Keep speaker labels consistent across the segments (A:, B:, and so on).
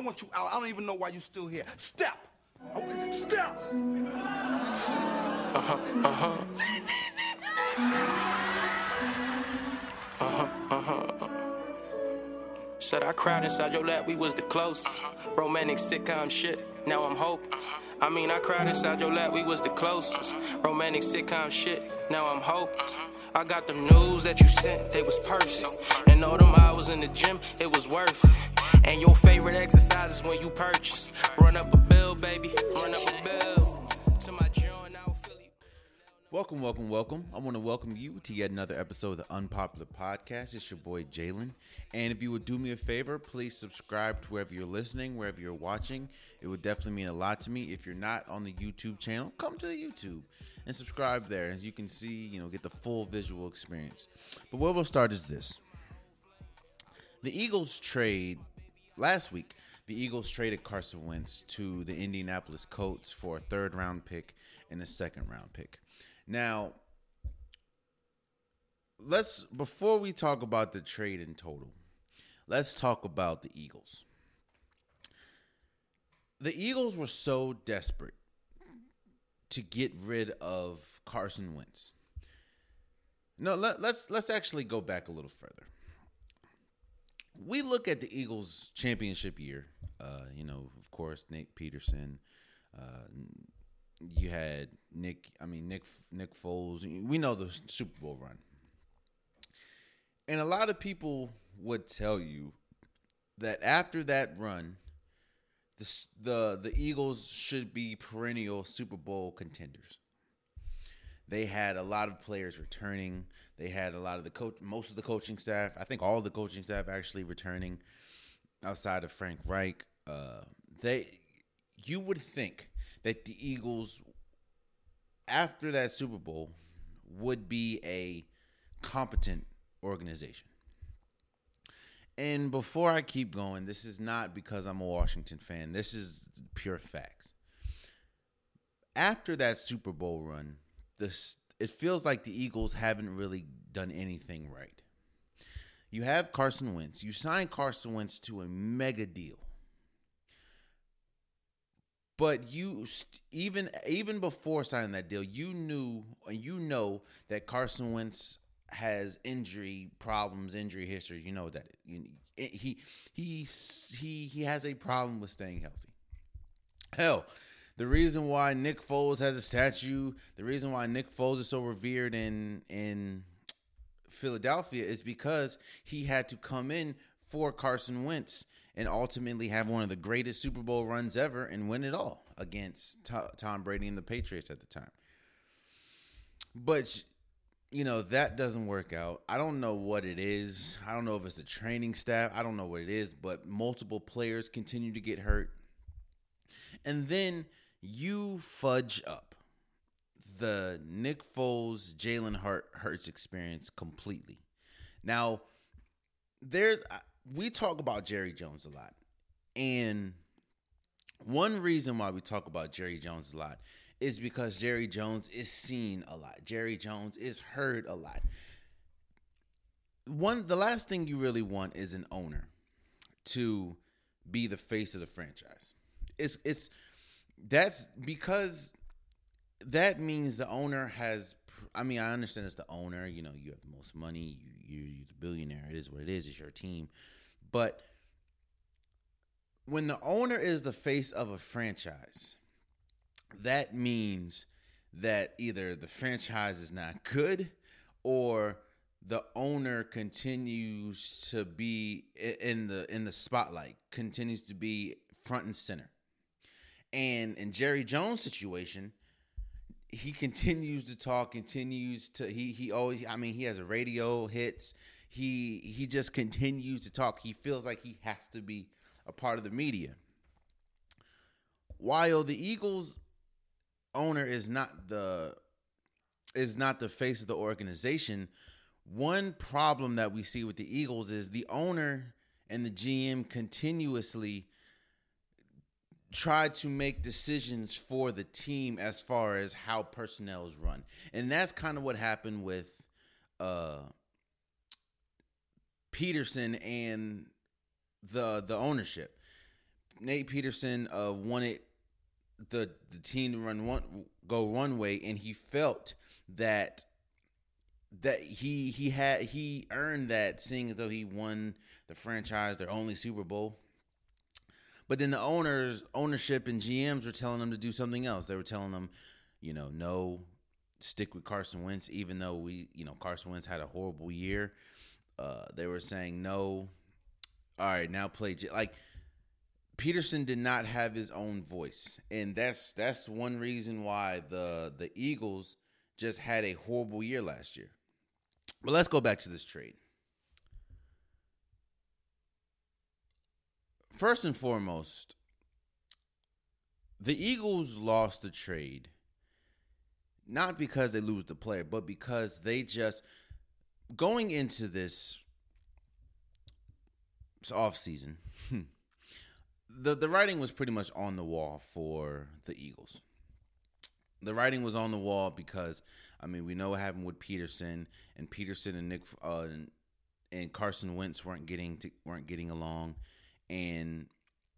A: I want you out. I don't even know why you're still here. Step. I want- Step. Uh-huh, uh-huh.
B: Uh-huh, Said I cried inside your lap, we was the closest. Romantic sitcom shit, now I'm hopeless. I mean, I cried inside your lap, we was the closest. Romantic sitcom shit, now I'm hopeless. I got the news that you sent, they was perfect. And all them hours in the gym, it was worth it. And your favorite exercise is when you purchase. Run up a bill, baby, run up a bill. To my feel you.
C: Welcome, welcome, welcome. I want to welcome you to yet another episode of the Unpopular Podcast. It's your boy Jalen. And if you would do me a favor, please subscribe to wherever you're listening, wherever you're watching. It would definitely mean a lot to me. If you're not on the YouTube channel, come to the YouTube and subscribe there. As you can see, you know, get the full visual experience. But where we'll start is this. The Eagles trade last week. The Eagles traded Carson Wentz to the Indianapolis Colts for a third round pick and a second round pick. Now, let's before we talk about the trade in total, let's talk about the Eagles. The Eagles were so desperate to get rid of Carson Wentz. No, let, let's let's actually go back a little further. We look at the Eagles' championship year. Uh, you know, of course, Nick Pederson. Uh, you had Nick. I mean, Nick Nick Foles. We know the Super Bowl run, and a lot of people would tell you that after that run, the the the Eagles should be perennial Super Bowl contenders. They had a lot of players returning. They had a lot of the coach, most of the coaching staff. I think all the coaching staff actually returning, outside of Frank Reich. Uh, they, you would think that the Eagles, after that Super Bowl, would be a competent organization. And before I keep going, this is not because I'm a Washington fan. This is pure facts. After that Super Bowl run, this it feels like the Eagles haven't really done anything right. You have Carson Wentz. You signed Carson Wentz to a mega deal. But you st- even even before signing that deal, you knew and you know that Carson Wentz has injury problems, injury history. You know that you, he he he he has a problem with staying healthy. Hell, the reason why Nick Foles has a statue, the reason why Nick Foles is so revered in in Philadelphia is because he had to come in for Carson Wentz and ultimately have one of the greatest Super Bowl runs ever and win it all against Tom Brady and the Patriots at the time. But you know that doesn't work out. I don't know what it is. I don't know if it's the training staff. I don't know what it is, but multiple players continue to get hurt. And then you fudge up the Nick Foles, Jalen Hurt, Hurts experience completely. Now, there's we talk about Jerry Jones a lot, and one reason why we talk about Jerry Jones a lot is because Jerry Jones is seen a lot. Jerry Jones is heard a lot. One, the last thing you really want is an owner to be the face of the franchise. It's it's that's because that means the owner has i mean i understand it's the owner you know you have the most money you, you you're the billionaire it is what it is it's your team. But when the owner is the face of a franchise that means that either the franchise is not good or the owner continues to be in the in the spotlight continues to be front and center and in jerry jones situation he continues to talk continues to he he always i mean he has a radio hits. He he just continues to talk. He feels like he has to be a part of the media. While the eagles owner is not the is not the face of the organization one problem that we see with the eagles is the owner and the gm continuously try to make decisions for the team as far as how personnel is run. And that's kind of what happened with uh Pederson and the the ownership. Nate Pederson uh, wanted the the team to run one go one way, and he felt that that he he had he earned that, seeing as though he won the franchise, their only Super Bowl. But then the owners, ownership, and GMs were telling them to do something else. They were telling them, you know, no, stick with Carson Wentz, even though we, you know, Carson Wentz had a horrible year. Uh, they were saying no. All right, now play J-. like Pederson did not have his own voice, and that's that's one reason why the the Eagles just had a horrible year last year. But let's go back to this trade. First and foremost, the Eagles lost the trade not because they lose the player, but because they just going into this off season, the the writing was pretty much on the wall for the Eagles. The writing was on the wall because I mean we know what happened with Pederson and Pederson and Nick uh, and, and Carson Wentz weren't getting to, weren't getting along, and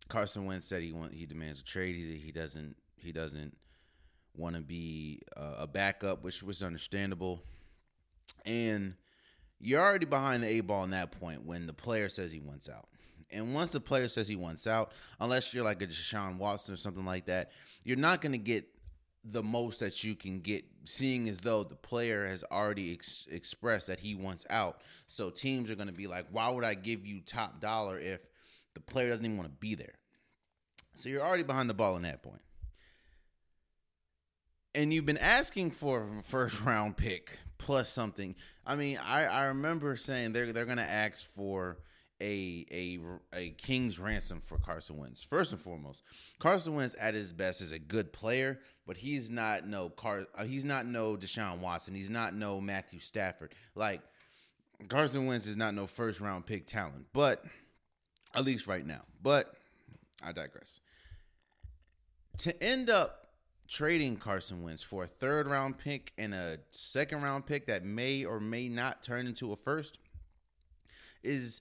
C: Carson Wentz said he want he demands a trade. He, he doesn't he doesn't want to be uh, a backup, which was understandable. And you're already behind the eight ball in that point when the player says he wants out. And once the player says he wants out, unless you're like a Deshaun Watson or something like that, you're not going to get the most that you can get, seeing as though the player has already ex- expressed that he wants out. So teams are going to be like, why would I give you top dollar if the player doesn't even want to be there? So you're already behind the ball in that point. And you've been asking for a first round pick plus something. I mean, I, I remember saying they're they're gonna ask for a a a king's ransom for Carson Wentz. First and foremost, Carson Wentz at his best is a good player, but he's not no Car uh, he's not no Deshaun Watson. He's not no Matthew Stafford. Like Carson Wentz is not no first round pick talent, but at least right now. But I digress. To end up trading Carson Wentz for a third round pick and a second round pick that may or may not turn into a first is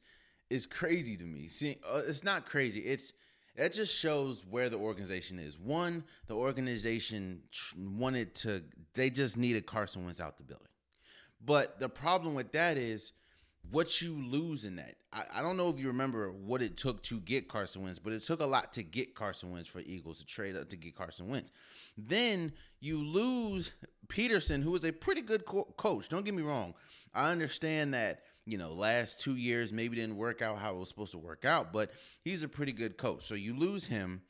C: is crazy to me. See, uh, it's not crazy. It's that just shows where the organization is. One, the organization wanted to. They just needed Carson Wentz out the building. But the problem with that is what you lose in that. I, I, don't know if you remember what it took to get Carson Wentz, but it took a lot to get Carson Wentz for Eagles to trade up to get Carson Wentz. Then you lose Pederson, who is a pretty good co- coach. Don't get me wrong. I understand that you know last two years maybe didn't work out how it was supposed to work out, but he's a pretty good coach. So you lose him,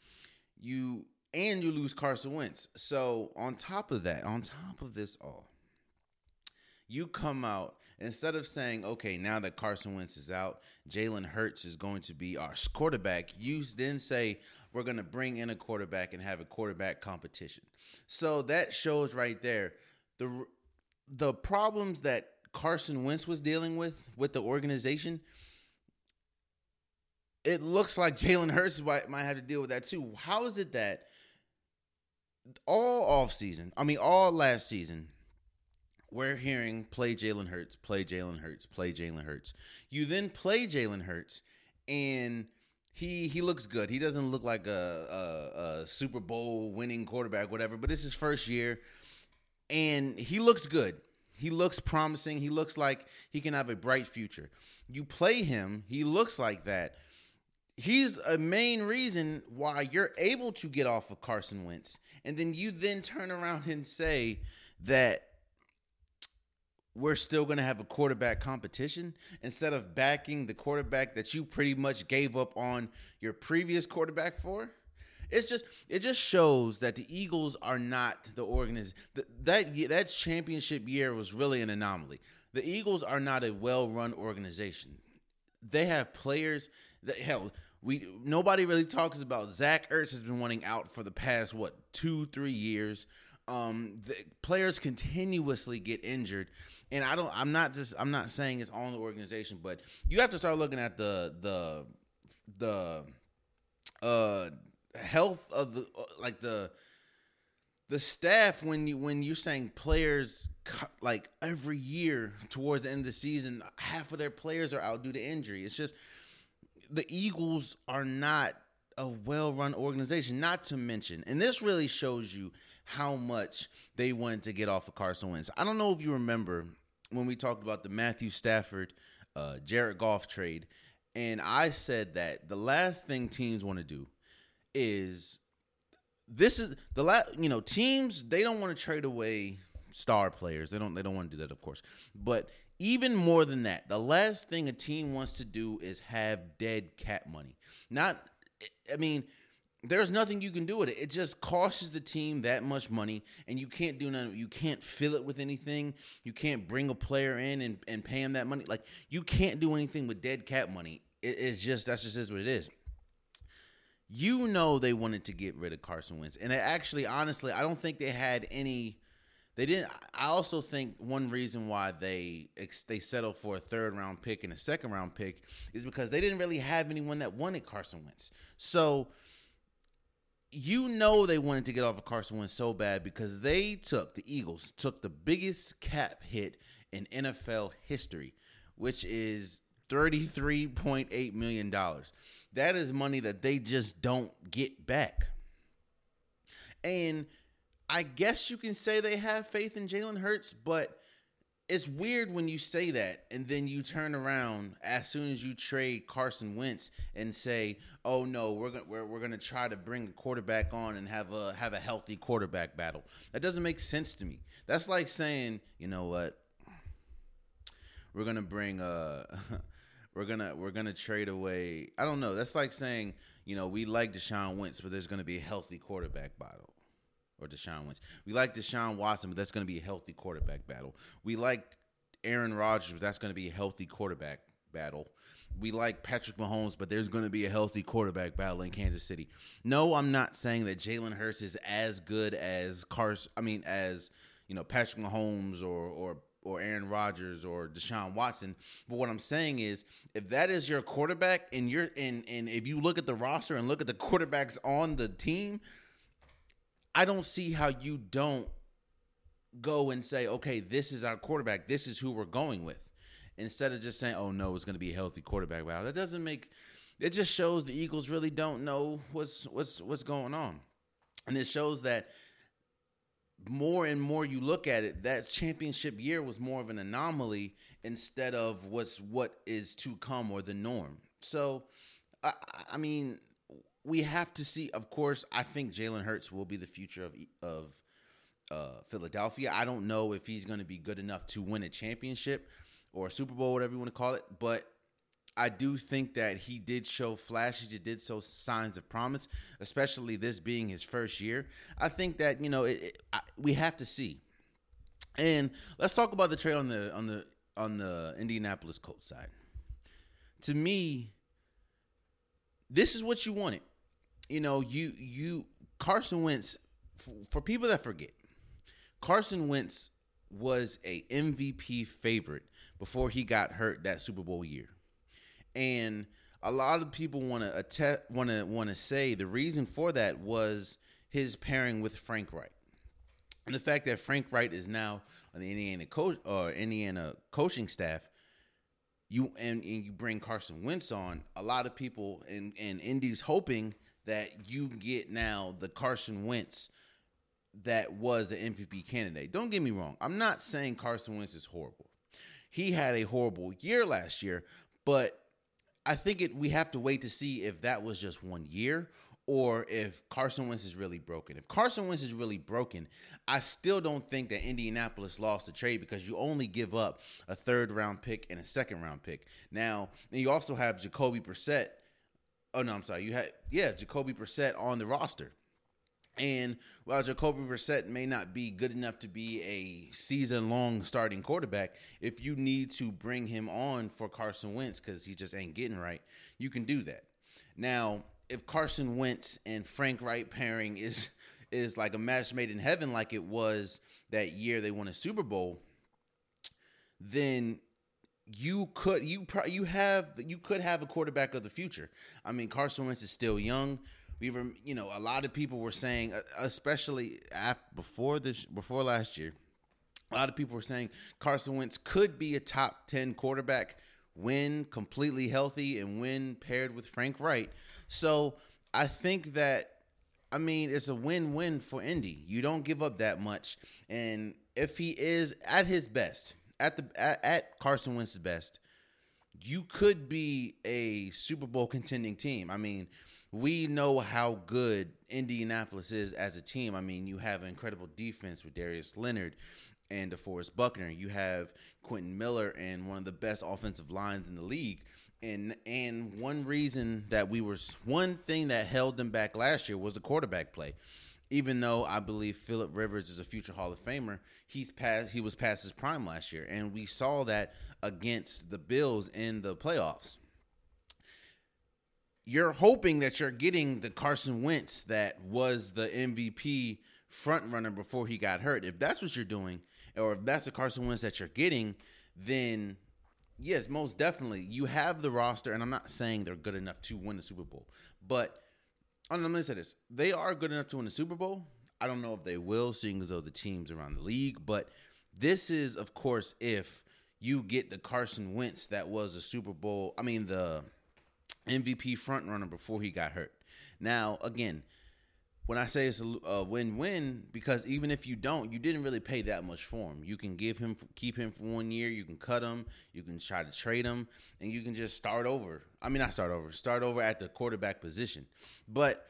C: you and you lose Carson Wentz. So on top of that, on top of this all, you come out instead of saying, okay, now that Carson Wentz is out, Jalen Hurts is going to be our quarterback, you then say, we're going to bring in a quarterback and have a quarterback competition. So that shows right there the the problems that Carson Wentz was dealing with with the organization. It looks like Jalen Hurts might, might have to deal with that too. How is it that all off season, I mean all last season, we're hearing play Jalen Hurts, play Jalen Hurts, play Jalen Hurts. You then play Jalen Hurts, and he he looks good. He doesn't look like a, a, a Super Bowl winning quarterback, whatever. But it's his first year, and he looks good. He looks promising. He looks like he can have a bright future. You play him, he looks like that. He's a main reason why you're able to get off of Carson Wentz. And then you then turn around and say that we're still going to have a quarterback competition instead of backing the quarterback that you pretty much gave up on your previous quarterback for it's just it just shows that the Eagles are not the organization that that championship year was really an anomaly. The Eagles are not a well-run organization. They have players that hell we nobody really talks about Zach Ertz has been wanting out for the past what two three years. Um, the players continuously get injured and I don't I'm not just I'm not saying it's on the organization, but you have to start looking at the the the uh health of the like the the staff when you when you're saying players like every year towards the end of the season half of their players are out due to injury it's just the eagles are not a well-run organization. Not to mention, and this really shows you how much they wanted to get off of Carson Wentz. I don't know if you remember when we talked about the Matthew Stafford, uh, Jared Goff trade, and I said that the last thing teams want to do is this is the last. You know, teams they don't want to trade away star players. They don't. They don't want to do that, of course. But even more than that, the last thing a team wants to do is have dead cap money. Not, I mean, there's nothing you can do with it. It just costs the team that much money, and you can't do nothing. You can't fill it with anything. You can't bring a player in and, and pay him that money. Like you can't do anything with dead cap money. It, it's just that's just is what it is. You know they wanted to get rid of Carson Wentz, and actually, honestly, I don't think they had any they didn't. I also think one reason why they they settled for a third round pick and a second round pick is because they didn't really have anyone that wanted Carson Wentz. So you know they wanted to get off of Carson Wentz so bad because they took the Eagles took the biggest cap hit in NFL history, which is thirty three point eight million dollars. That is money that they just don't get back, and I guess you can say they have faith in Jalen Hurts, but it's weird when you say that and then you turn around as soon as you trade Carson Wentz and say, "Oh no, we're going we're, we're to try to bring a quarterback on and have a have a healthy quarterback battle." That doesn't make sense to me. That's like saying, "You know what? We're to bring uh we're to we're to trade away I don't know. That's like saying, you know, we like Deshaun Wentz, but there's going to be a healthy quarterback battle or Deshaun Wentz. We like Deshaun Watson, but that's going to be a healthy quarterback battle. We like Aaron Rodgers, but that's going to be a healthy quarterback battle. We like Patrick Mahomes, but there's going to be a healthy quarterback battle in Kansas City. No, I'm not saying that Jalen Hurts is as good as Cars. I mean, as you know, Patrick Mahomes or or or Aaron Rodgers or Deshaun Watson. But what I'm saying is, if that is your quarterback, and you're and and if you look at the roster and look at the quarterbacks on the team, I don't see how you don't go and say, okay, this is our quarterback. This is who we're going with. Instead of just saying, oh no, it's going to be a healthy quarterback. Wow, that doesn't make. It just shows the Eagles really don't know what's what's what's going on, and it shows that more and more you look at it, that championship year was more of an anomaly instead of what's what is to come or the norm. So, I, I mean, we have to see. Of course, I think Jalen Hurts will be the future of of uh, Philadelphia. I don't know if he's going to be good enough to win a championship or a Super Bowl, whatever you want to call it, but I do think that he did show flashes. He did show signs of promise, especially this being his first year. I think that you know it, it, I, we have to see. And let's talk about the trade on the on the on the Indianapolis Colts side. To me, this is what you wanted you know, you you Carson Wentz for people that forget, Carson Wentz was a MVP favorite before he got hurt that Super Bowl year. And a lot of people want to want to want to say the reason for that was his pairing with Frank Reich. And the fact that Frank Reich is now on the Indiana coach or uh, Indiana coaching staff, you and, and you bring Carson Wentz on, a lot of people in in Indy's hoping that you get now the Carson Wentz that was the MVP candidate. Don't get me wrong. I'm not saying Carson Wentz is horrible. He had a horrible year last year, but I think it we have to wait to see if that was just one year or if Carson Wentz is really broken. If Carson Wentz is really broken, I still don't think that Indianapolis lost the trade because you only give up a third round pick and a second round pick. Now, and you also have Jacoby Brissett Oh no, I'm sorry. You had yeah, Jacoby Brissett on the roster. And while Jacoby Brissett may not be good enough to be a season long starting quarterback, if you need to bring him on for Carson Wentz because he just ain't getting right, you can do that. Now, if Carson Wentz and Frank Reich pairing is is like a match made in heaven, like it was that year they won a Super Bowl, then you could you pro- you have you could have a quarterback of the future. I mean, Carson Wentz is still young. We were, you know, a lot of people were saying, uh, especially after, before this, before last year, a lot of people were saying Carson Wentz could be a top ten quarterback when completely healthy and when paired with Frank Reich. So I think that I mean it's a win-win for Indy. You don't give up that much, and if he is at his best, at the at, at Carson Wentz's best, you could be a Super Bowl contending team. I mean, we know how good Indianapolis is as a team. I mean, you have incredible defense with Darius Leonard and DeForest Buckner. You have Quentin Miller and one of the best offensive lines in the league. And and one reason that we were one thing that held them back last year was the quarterback play. Even though I believe Philip Rivers is a future Hall of Famer, he's past he was past his prime last year, and we saw that against the Bills in the playoffs. You're hoping that you're getting the Carson Wentz that was the MVP front runner before he got hurt. If that's what you're doing, or if that's the Carson Wentz that you're getting, then yes, most definitely you have the roster. And I'm not saying they're good enough to win the Super Bowl, but on let me say this: they are good enough to win the Super Bowl. I don't know if they will, seeing as though the teams around the league, but this is, of course, if you get the Carson Wentz that was a Super Bowl. I mean the MVP frontrunner before he got hurt. Now, again, when I say it's a, win-win, because even if you don't, you didn't really pay that much for him. You can give him, keep him for one year. You can cut him. You can try to trade him, and you can just start over. I mean, not start over. Start over at the quarterback position. But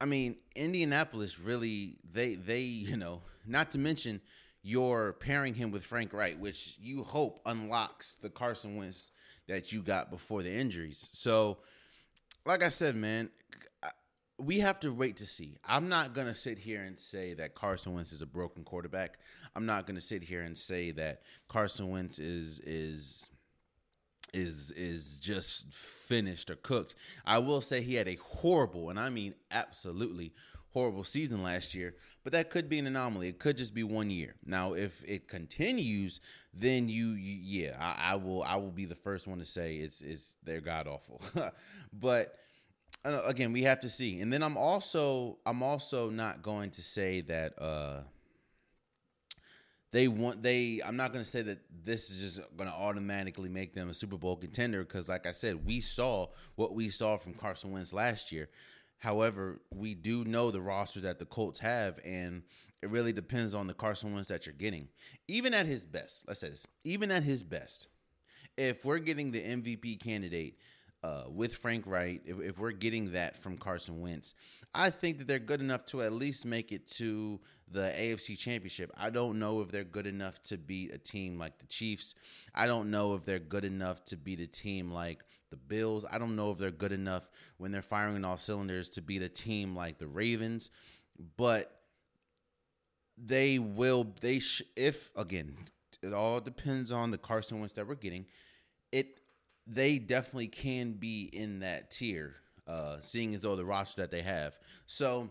C: I mean, Indianapolis really they they you know not to mention you're pairing him with Frank Reich, which you hope unlocks the Carson Wentz that you got before the injuries. So, like I said, man, we have to wait to see. I'm not going to sit here and say that Carson Wentz is a broken quarterback. I'm not going to sit here and say that Carson Wentz is is is is just finished or cooked. I will say he had a horrible, and I mean absolutely horrible season last year, but that could be an anomaly. It could just be one year. Now, if it continues, then you, you yeah, I, I, will I will be the first one to say it's it's they're god awful. but again, we have to see. And then I'm also I'm also not going to say that uh they want they I'm not going to say that this is just going to automatically make them a Super Bowl contender cuz like I said, we saw what we saw from Carson Wentz last year. However, we do know the roster that the Colts have and it really depends on the Carson Wentz that you're getting. Even at his best, let's say this, even at his best, if we're getting the MVP candidate uh, with Frank Reich, if, if we're getting that from Carson Wentz, I think that they're good enough to at least make it to the AFC Championship. I don't know if they're good enough to beat a team like the Chiefs. I don't know if they're good enough to beat a team like the Bills. I don't know if they're good enough when they're firing all cylinders to beat a team like the Ravens. But they will. They sh- if again, it all depends on the Carson Wentz that we're getting. It they definitely can be in that tier, uh, seeing as though the roster that they have. So,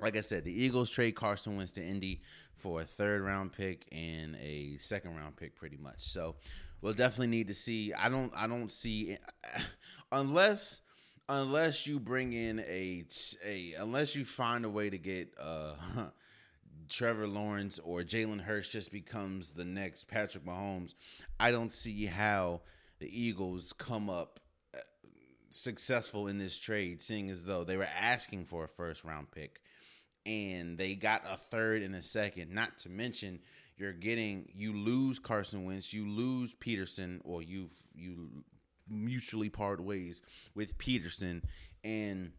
C: like I said, the Eagles trade Carson Wentz to Indy for a third round pick and a second round pick, pretty much. So, we'll definitely need to see. I don't. I don't see unless unless you bring in a a unless you find a way to get uh Trevor Lawrence or Jalen Hurts just becomes the next Patrick Mahomes. I don't see how the Eagles come up uh, successful in this trade, seeing as though they were asking for a first round pick and they got a third and a second. Not to mention, you're getting you lose Carson Wentz, you lose Pederson, or you you mutually part ways with Pederson, and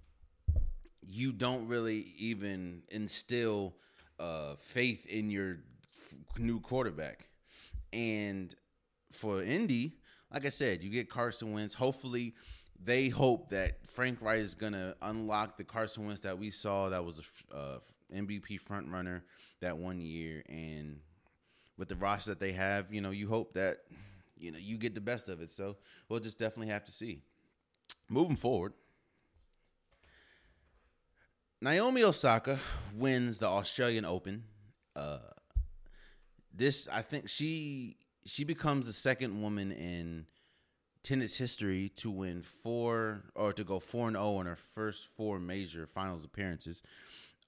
C: you don't really even instill uh, faith in your new quarterback. And for Indy, like I said, you get Carson Wentz. Hopefully, they hope that Frank Reich is going to unlock the Carson Wentz that we saw that was a uh, MVP front runner that one year. And with the roster that they have, you know, you hope that, you know, you get the best of it. So we'll just definitely have to see. Moving forward. Naomi Osaka wins the Australian Open. Uh, this, I think, she she becomes the second woman in tennis history to win four or to go four and zero oh in her first four major finals appearances.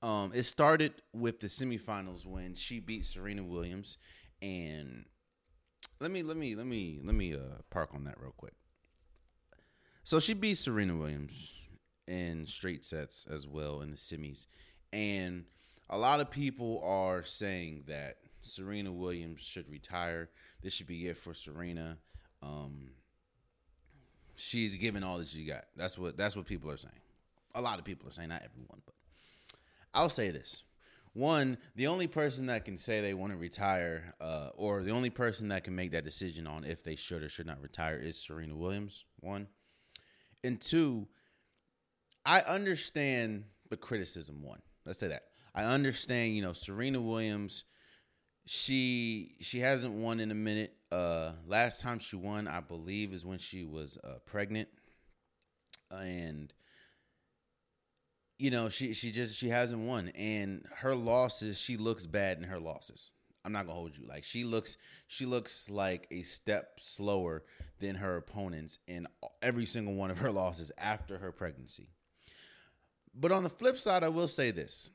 C: Um, it started with the semifinals when she beat Serena Williams, and let me let me let me let me uh, park on that real quick. So she beat Serena Williams, in straight sets as well in the semis. And a lot of people are saying that Serena Williams should retire. This should be it for Serena. Um, she's given all that she got. That's what that's what people are saying. A lot of people are saying, not everyone, but I'll say this. One, the only person that can say they want to retire, uh, or the only person that can make that decision on if they should or should not retire is Serena Williams. One. And two, I understand the criticism. One, let's say that. I understand, you know, Serena Williams, she she hasn't won in a minute. Uh last time she won, I believe, is when she was uh, pregnant. And you know, she she just she hasn't won, and her losses, she looks bad in her losses. I'm not gonna hold you. Like she looks, she looks like a step slower than her opponents in every single one of her losses after her pregnancy. But on the flip side, I will say this: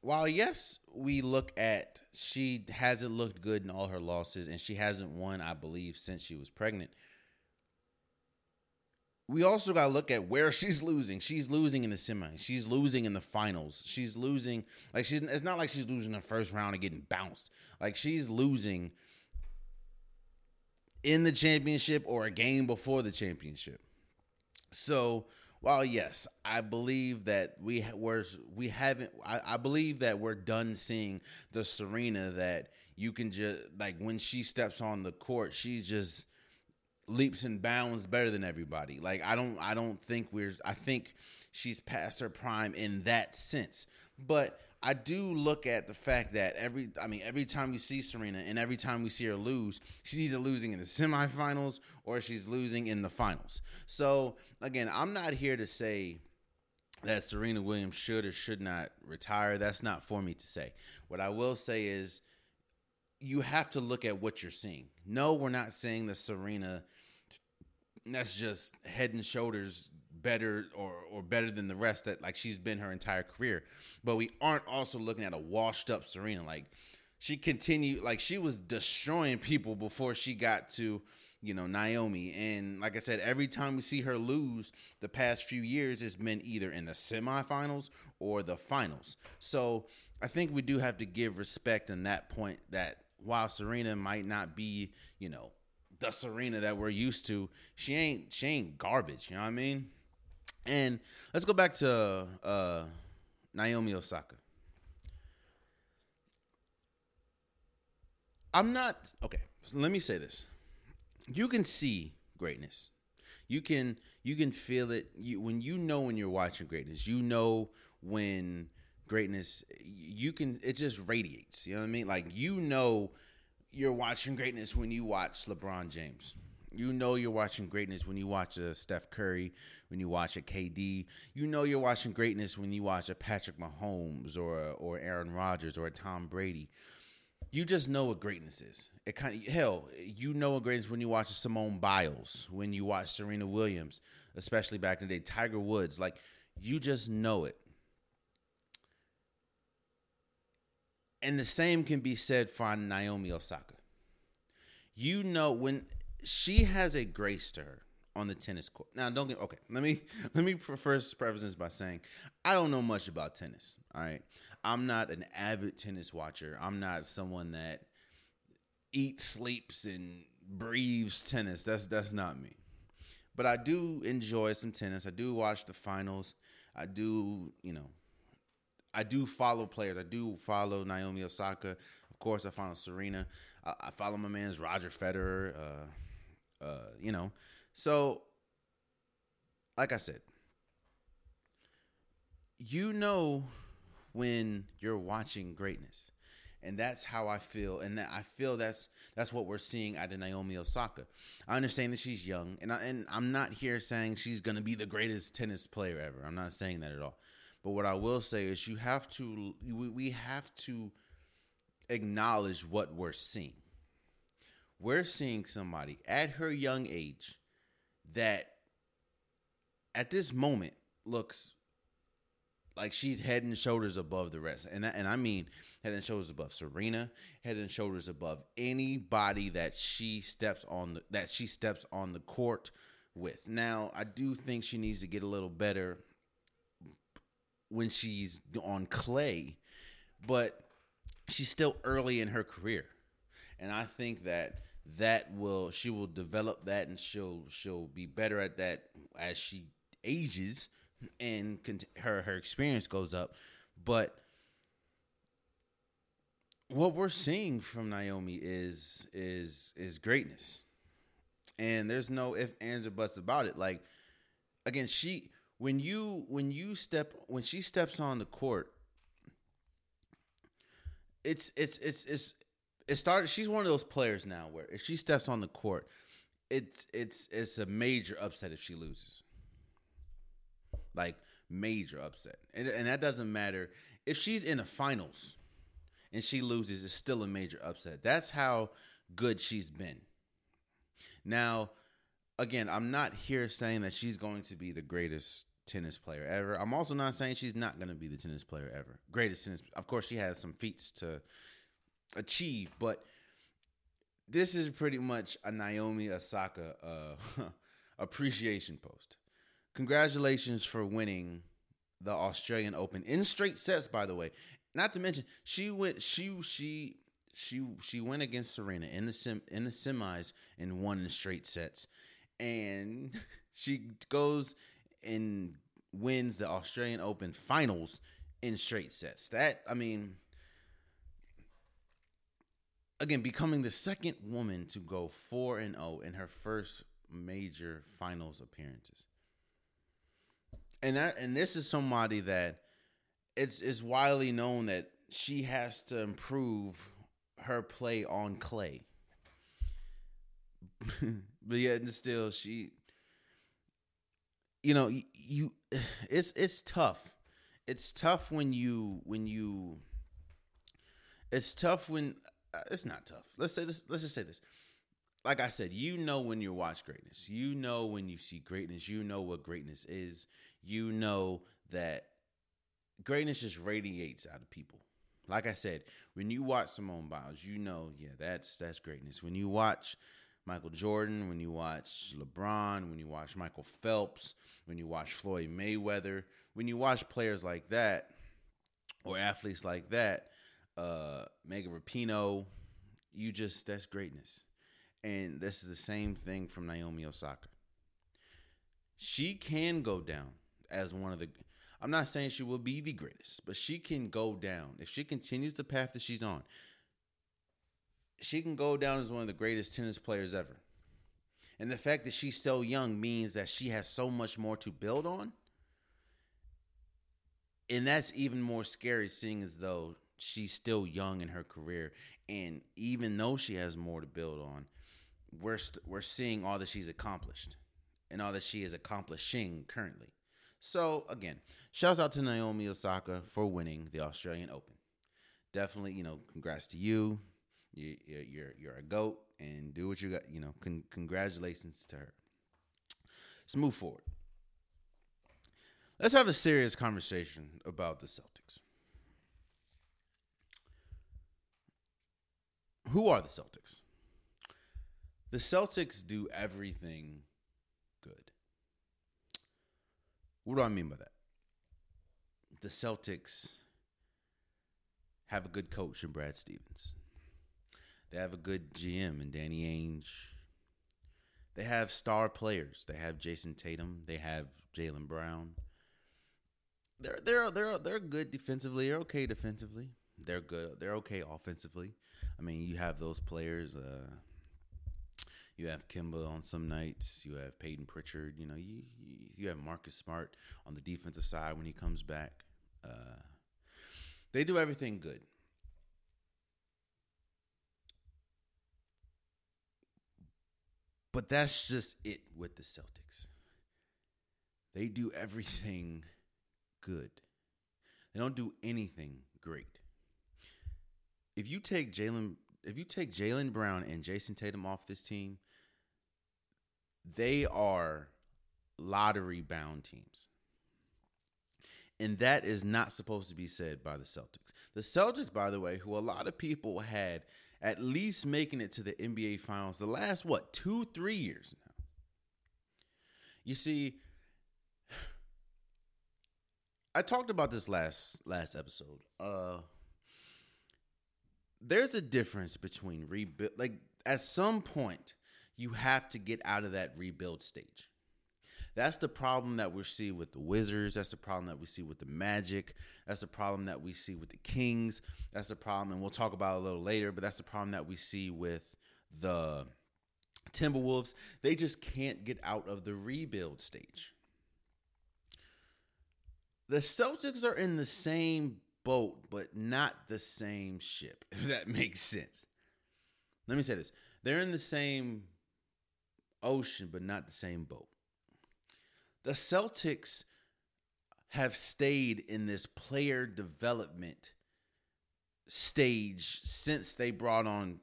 C: while yes, we look at she hasn't looked good in all her losses, and she hasn't won, I believe, since she was pregnant we also got to look at where she's losing. She's losing in the semis. She's losing in the finals. She's losing like she's. It's not like she's losing the first round and getting bounced. Like she's losing in the championship or a game before the championship. So while yes, I believe that we were we haven't. I, I believe that we're done seeing the Serena that you can just like when she steps on the court, she's just leaps and bounds better than everybody. Like I don't I don't think we're I think she's past her prime in that sense. But I do look at the fact that every I mean every time we see Serena and every time we see her lose, she's either losing in the semifinals or she's losing in the finals. So again, I'm not here to say that Serena Williams should or should not retire. That's not for me to say. What I will say is you have to look at what you're seeing. No, we're not saying that Serena that's just head and shoulders better or or better than the rest that like she's been her entire career. But we aren't also looking at a washed up Serena. Like she continued like she was destroying people before she got to you know Naomi and like I said every time we see her lose the past few years it's been either in the semifinals or the finals. So I think we do have to give respect in that point that while Serena might not be, you know, the Serena that we're used to, she ain't she ain't garbage. You know what I mean? And let's go back to uh, Naomi Osaka. I'm not okay. Let me say this: you can see greatness. You can you can feel it. You when you know when you're watching greatness. You know when greatness. You can. It just radiates. You know what I mean? Like you know you're watching greatness when you watch LeBron James. You know you're watching greatness when you watch a Steph Curry, when you watch a KD. You know you're watching greatness when you watch a Patrick Mahomes or or Aaron Rodgers or a Tom Brady. You just know what greatness is. It kind of hell, you know what greatness when you watch Simone Biles, when you watch Serena Williams, especially back in the day, Tiger Woods. Like you just know it. And the same can be said for Naomi Osaka. You know when she has a grace to her on the tennis court. Now, don't get okay. Let me let me first preface this by saying I don't know much about tennis. All right, I'm not an avid tennis watcher. I'm not someone that eats, sleeps, and breathes tennis. That's that's not me. But I do enjoy some tennis. I do watch the finals. I do, you know, I do follow players. I do follow Naomi Osaka. Of course, I follow Serena. I, I follow my man's Roger Federer. Uh, uh, you know, so like I said, you know when you're watching greatness. And that's how I feel, and that I feel that's that's what we're seeing out of Naomi Osaka. I understand that she's young, and I, and I'm not here saying she's gonna be the greatest tennis player ever. I'm not saying that at all. But what I will say is you have to we have to acknowledge what we're seeing. We're seeing somebody at her young age that at this moment looks like she's head and shoulders above the rest. And and I mean head and shoulders above Serena, head and shoulders above anybody that she steps on the, that she steps on the court with. Now, I do think she needs to get a little better when she's on clay, but she's still early in her career. And I think that that will she will develop that and she'll she'll be better at that as she ages and her her experience goes up. But what we're seeing from Naomi is is is greatness. And there's no if ands or buts about it. Like again, she when you when you step when she steps on the court, it's it's it's it's it started she's one of those players now where if she steps on the court, it's it's it's a major upset if she loses. Like major upset. And and that doesn't matter if she's in the finals and she loses, it's still a major upset. That's how good she's been. Now, again, I'm not here saying that she's going to be the greatest tennis player ever. I'm also not saying she's not going to be the tennis player ever. Greatest tennis. Of course, she has some feats to achieve, but this is pretty much a Naomi Osaka uh, appreciation post. Congratulations for winning the Australian Open in straight sets, by the way. Not to mention, she went she she she she went against Serena in the sim in the semis and won in straight sets, and she goes and wins the Australian Open finals in straight sets. That I mean, again, becoming the second woman to go four and zero oh in her first major finals appearances, and that and this is somebody that it's it's widely known that she has to improve her play on clay. but yet and still she you know you, you it's it's tough it's tough when you when you it's tough when Uh, it's not tough. Let's say this let's just say this. Like i said you know when you watch greatness. You know when you see greatness. You know what greatness is. You know that greatness just radiates out of people. Like I said, when you watch Simone Biles, you know, yeah, that's that's greatness. When you watch Michael Jordan, when you watch LeBron, when you watch Michael Phelps, when you watch Floyd Mayweather, when you watch players like that or athletes like that, uh, Megan Rapinoe, you just that's greatness. And this is the same thing from Naomi Osaka. She can go down as one of the I'm not saying she will be the greatest, but she can go down. If she continues the path that she's on, she can go down as one of the greatest tennis players ever. And the fact that she's so young means that she has so much more to build on. And that's even more scary, seeing as though she's still young in her career. And even though she has more to build on, we're, we st- we're seeing all that she's accomplished and all that she is accomplishing currently. So again, shouts out to Naomi Osaka for winning the Australian Open. Definitely, you know, congrats to you. you are you're, you're a goat, and do what you got. You know, con- congratulations to her. Let's move forward. Let's have a serious conversation about the Celtics. Who are the Celtics? The Celtics do everything good. What do I mean by that? The Celtics have a good coach in Brad Stevens. They have a good GM in Danny Ainge. They have star players. They have Jayson Tatum. They have Jaylen Brown. They're they're they're they're good defensively. They're okay defensively. They're good. They're okay offensively. I mean, you have those players. Uh, you have Kemba on some nights. You have Payton Pritchard. You know, you you have Marcus Smart on the defensive side when he comes back. Uh, they do everything good. But that's just it with the Celtics. They do everything good. They don't do anything great. If you take Jaylen if you take Jaylen Brown and Jayson Tatum off this team, they are lottery bound teams. And that is not supposed to be said by the Celtics. The Celtics, by the way, who a lot of people had at least making it to the NBA Finals the last, what, two, three years now. You see, I talked about this last last episode. Uh there's a difference between rebuild like at some point you have to get out of that rebuild stage. That's the problem that we see with the Wizards. That's the problem that we see with the Magic. That's the problem that we see with the Kings. That's the problem, and we'll talk about a little later, but that's the problem that we see with the Timberwolves. They just can't get out of the rebuild stage. The Celtics are in the same boat, but not the same ship, if that makes sense. Let me say this they're in the same ocean, but not the same boat. The Celtics have stayed in this player development stage since they brought on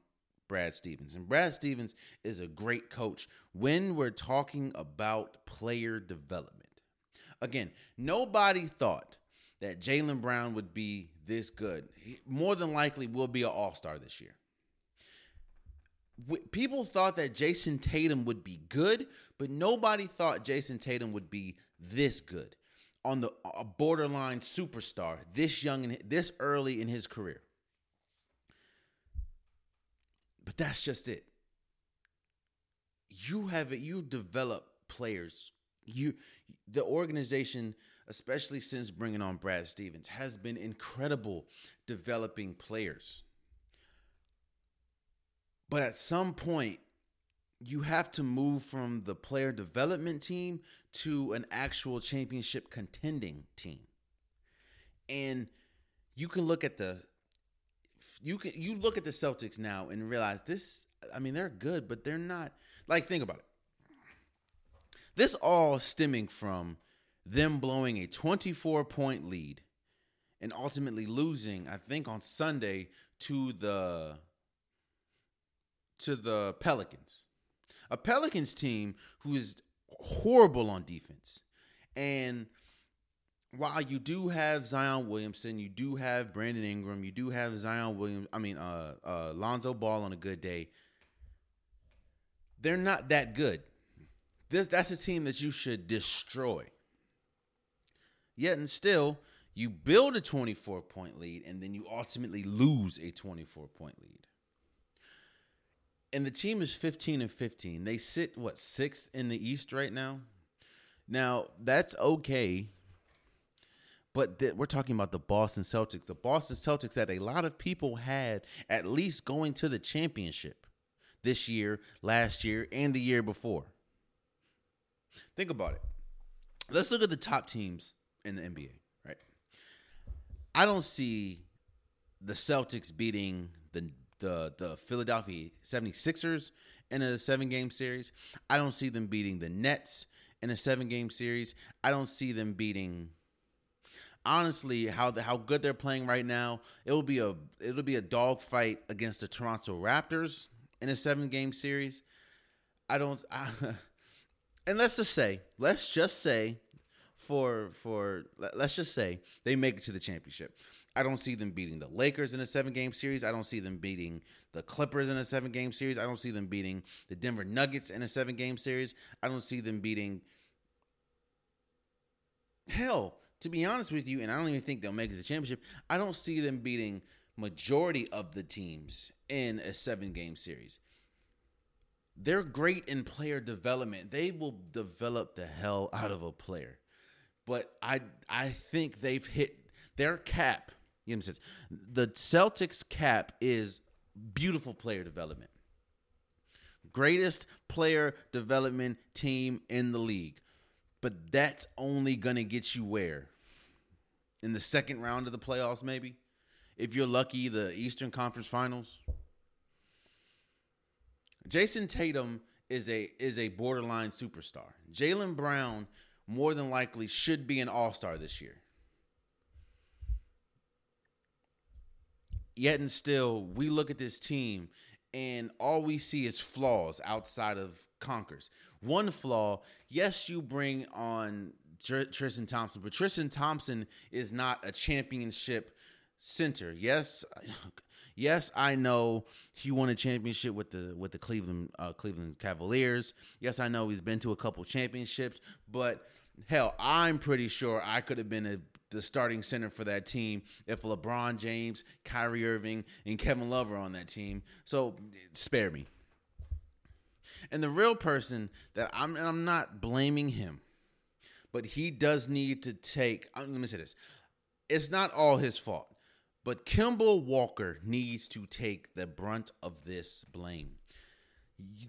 C: Brad Stevens. And Brad Stevens is a great coach when we're talking about player development. Again, nobody thought that Jaylen Brown would be this good. He more than likely will be an all star this year people thought that Jayson Tatum would be good, but nobody thought Jayson Tatum would be this good on the a borderline superstar this young and this early in his career. But that's just it. You have. You develop players. You, the organization, especially since bringing on Brad Stevens, has been incredible developing players. But at some point, you have to move from the player development team to an actual championship contending team. And you can look at the you can you look at the Celtics now and realize this I mean they're good but they're not like think about it. This all stemming from them blowing a 24 point lead and ultimately losing I think on Sunday to the to the Pelicans. A Pelicans team who is horrible on defense. And while you do have Zion Williamson, you do have Brandon Ingram, you do have Zion Williams, I mean uh uh Lonzo Ball on a good day. They're not that good. This that's a team that you should destroy. Yet and still, you build a 24 point lead and then you ultimately lose a 24 point lead and the team is 15 and 15. They sit what sixth in the East right now. Now that's okay, but th- we're talking about the Boston Celtics. The Boston Celtics that a lot of people had at least going to the championship this year, last year, and the year before. Think about it. Let's look at the top teams in the NBA. Right. I don't see the Celtics beating the the the Philadelphia 76ers in a seven game series. I don't see them beating the Nets in a seven game series. I don't see them beating honestly how the, how good they're playing right now. It will be a it'll be a dogfight against the Toronto Raptors in a seven game series. I don't I, and let's just say, let's just say for for let's just say they make it to the championship. I don't see them beating the Lakers in a seven game series. I don't see them beating the Clippers in a seven game series. I don't see them beating the Denver Nuggets in a seven game series. I don't see them beating. Hell, to be honest with you, and I don't even think they'll make it to the championship, I don't see them beating majority of the teams in a seven game series. They're great in player development. They will develop the hell out of a player. But I I think they've hit their cap you know The Celtics cap is beautiful player development. Greatest player development team in the league. But that's only going to get you where? In the second round of the playoffs, maybe? If you're lucky, the Eastern Conference Finals. Jayson Tatum is a is a borderline superstar. Jaylen Brown more than likely should be an all-star this year. Yet and still, we look at this team and all we see is flaws outside of Conkers. One flaw, yes, you bring on Tr- Tristan Thompson, but Tristan Thompson is not a championship center. Yes, yes, I know he won a championship with the with the Cleveland uh, Cleveland Cavaliers. Yes, I know he's been to a couple championships, but hell, I'm pretty sure I could have been a the starting center for that team if LeBron James, Kyrie Irving, and Kevin Love are on that team. So spare me. And the real person that I'm I'm not blaming him, but he does need to take. Uh, let me say this: it's not all his fault, but Kemba Walker needs to take the brunt of this blame.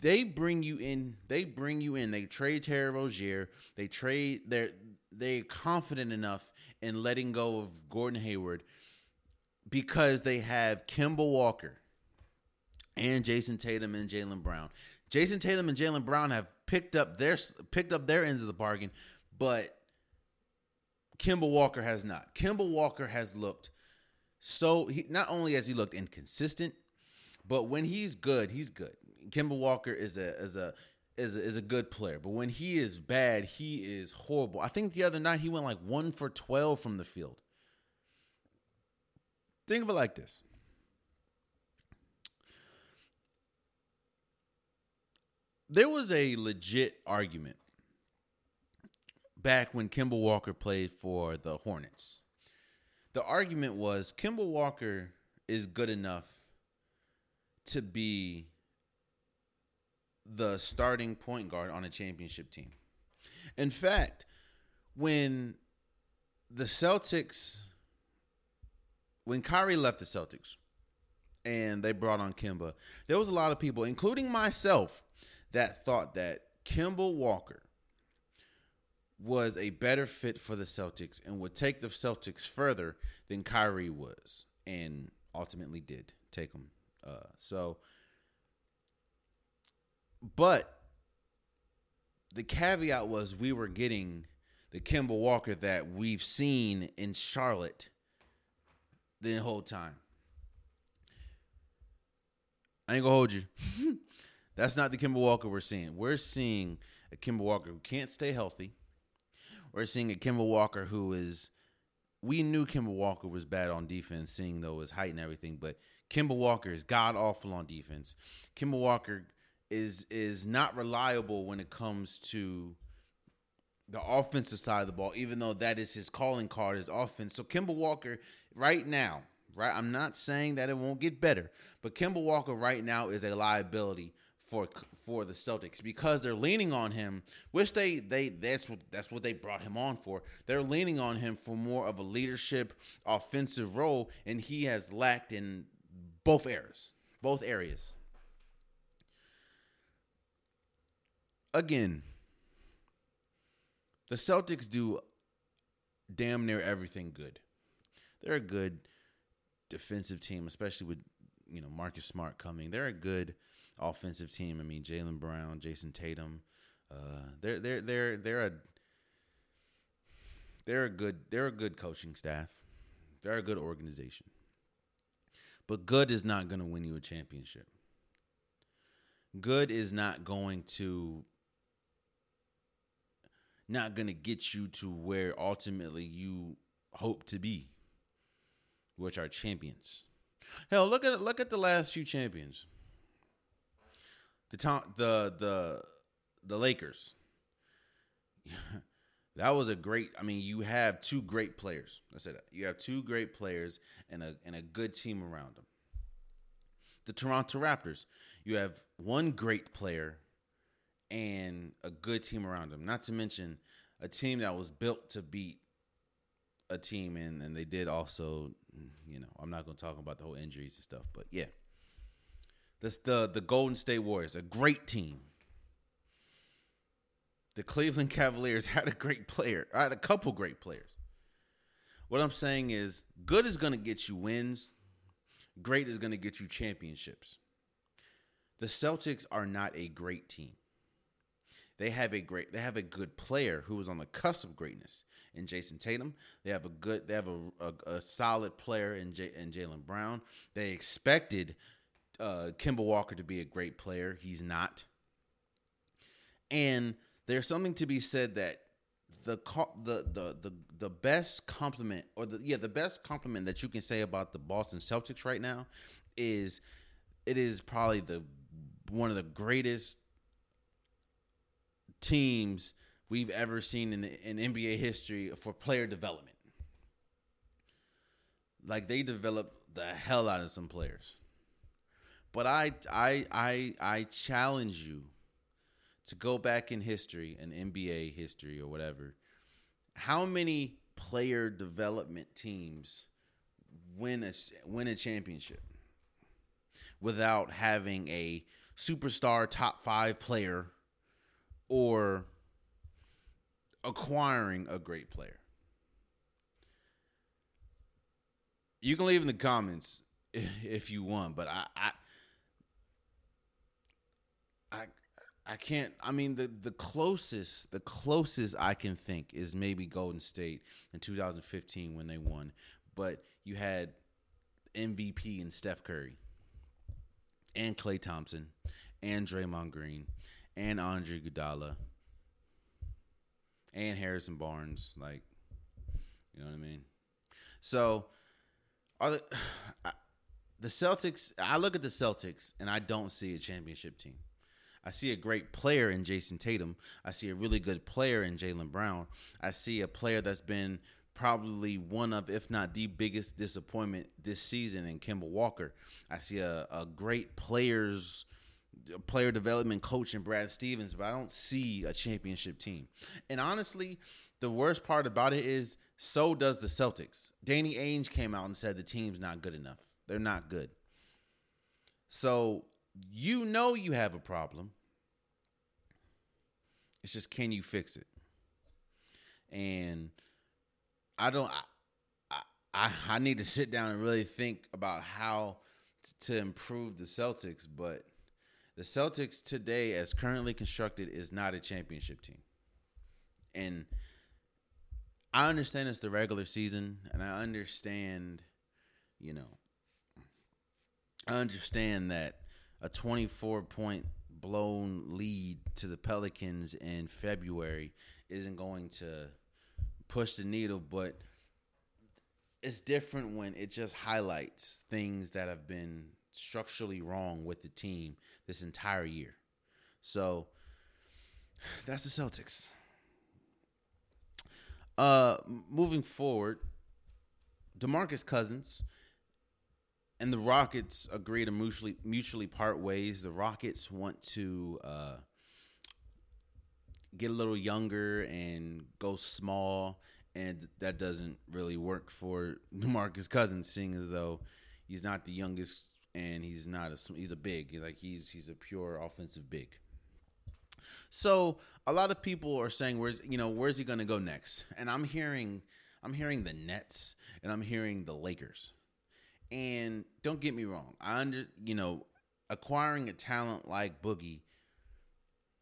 C: They bring you in. They bring you in. They trade Terry Rozier. They trade. They're they're confident enough in letting go of Gordon Hayward because they have Kemba Walker and Jayson Tatum and Jaylen Brown. Jayson Tatum and Jaylen Brown have picked up their picked up their ends of the bargain, but Kemba Walker has not. Kemba Walker has looked so he not only has he looked inconsistent, but when he's good, he's good. Kemba Walker is a is a is a, is a good player, but when he is bad, he is horrible. I think the other night he went like 1 for 12 from the field. Think of it like this. There was a legit argument back when Kemba Walker played for the Hornets. The argument was Kemba Walker is good enough to be the starting point guard on a championship team. In fact, when the Celtics, when Kyrie left the Celtics and they brought on Kemba, there was a lot of people, including myself, that thought that Kemba Walker was a better fit for the Celtics and would take the Celtics further than Kyrie was, and ultimately did take them. Uh, so, but the caveat was we were getting the Kemba Walker that we've seen in Charlotte the whole time. I ain't gonna hold you. That's not the Kemba Walker we're seeing. We're seeing a Kemba Walker who can't stay healthy. We're seeing a Kemba Walker who is. We knew Kemba Walker was bad on defense, seeing though his height and everything, but Kemba Walker is god awful on defense. Kemba Walker is is not reliable when it comes to the offensive side of the ball, even though that is his calling card, his offense. So Kemba Walker, right now, right? I'm not saying that it won't get better, but Kemba Walker right now is a liability for for the Celtics because they're leaning on him, which they they that's what that's what they brought him on for. They're leaning on him for more of a leadership offensive role, and he has lacked in both areas, both areas. Again, the Celtics do damn near everything good. They're a good defensive team, especially with you know Marcus Smart coming. They're a good offensive team. I mean, Jaylen Brown, Jayson Tatum. Uh, they're they're they're they're a they're a good they're a good coaching staff. They're a good organization. But good is not going to win you a championship. Good is not going to not going to get you to where ultimately you hope to be, which are champions. Hell, look at look at the last few champions the Tom, the the the Lakers. that was a great. I mean, you have two great players. I said that you have two great players and a and a good team around them. The Toronto Raptors, you have one great player and a good team around them. Not to mention a team that was built to beat a team, and and they did also. You know, I'm not going to talk about the whole injuries and stuff, but yeah. This the the Golden State Warriors, a great team. The Cleveland Cavaliers had a great player. I had a couple great players. What I'm saying is, good is going to get you wins. Great is going to get you championships. The Celtics are not a great team. They have a great, they have a good player who is on the cusp of greatness in Jayson Tatum. They have a good, they have a, a, a solid player in, J, in Jaylen Brown. They expected uh, Kemba Walker to be a great player. He's not. And there's something to be said that the the the the the best compliment or the yeah the best compliment that you can say about the Boston Celtics right now is it is probably the one of the greatest teams we've ever seen in in NBA history for player development. like they developed the hell out of some players. But I I I I challenge you to go back in history, an NBA history or whatever. How many player development teams win a win a championship without having a superstar top 5 player or acquiring a great player? You can leave in the comments if you want, but I, I I can't. I mean, the the closest the closest I can think is maybe Golden State in 2015 when they won, but you had MVP and Steph Curry, and Klay Thompson, and Draymond Green, and Andre Iguodala, and Harrison Barnes. Like, you know what I mean? So, are the the Celtics? I look at the Celtics and I don't see a championship team. I see a great player in Jayson Tatum. I see a really good player in Jaylen Brown. I see a player that's been probably one of, if not the biggest disappointment this season in Kemba Walker. I see a, a great players player development coach in Brad Stevens, but I don't see a championship team. And honestly, the worst part about it is so does the Celtics. Danny Ainge came out and said the team's not good enough. They're not good. So you know you have a problem. It's just can you fix it? And I don't. I, I I need to sit down and really think about how to improve the Celtics, but the Celtics today, as currently constructed, is not a championship team. And I understand it's the regular season, and I understand, you know, I understand that a 24 point blown lead to the Pelicans in February isn't going to push the needle, but it's different when it just highlights things that have been structurally wrong with the team this entire year. So that's the Celtics. Uh moving forward, DeMarcus Cousins and the Rockets agree to mutually mutually part ways. The Rockets want to uh, get a little younger and go small, and that doesn't really work for Demarcus Cousins, seeing as though he's not the youngest and he's not a he's a big like he's he's a pure offensive big. So a lot of people are saying, "Where's you know where's he going to go next?" And I'm hearing I'm hearing the Nets and I'm hearing the Lakers. And don't get me wrong, I under you know acquiring a talent like Boogie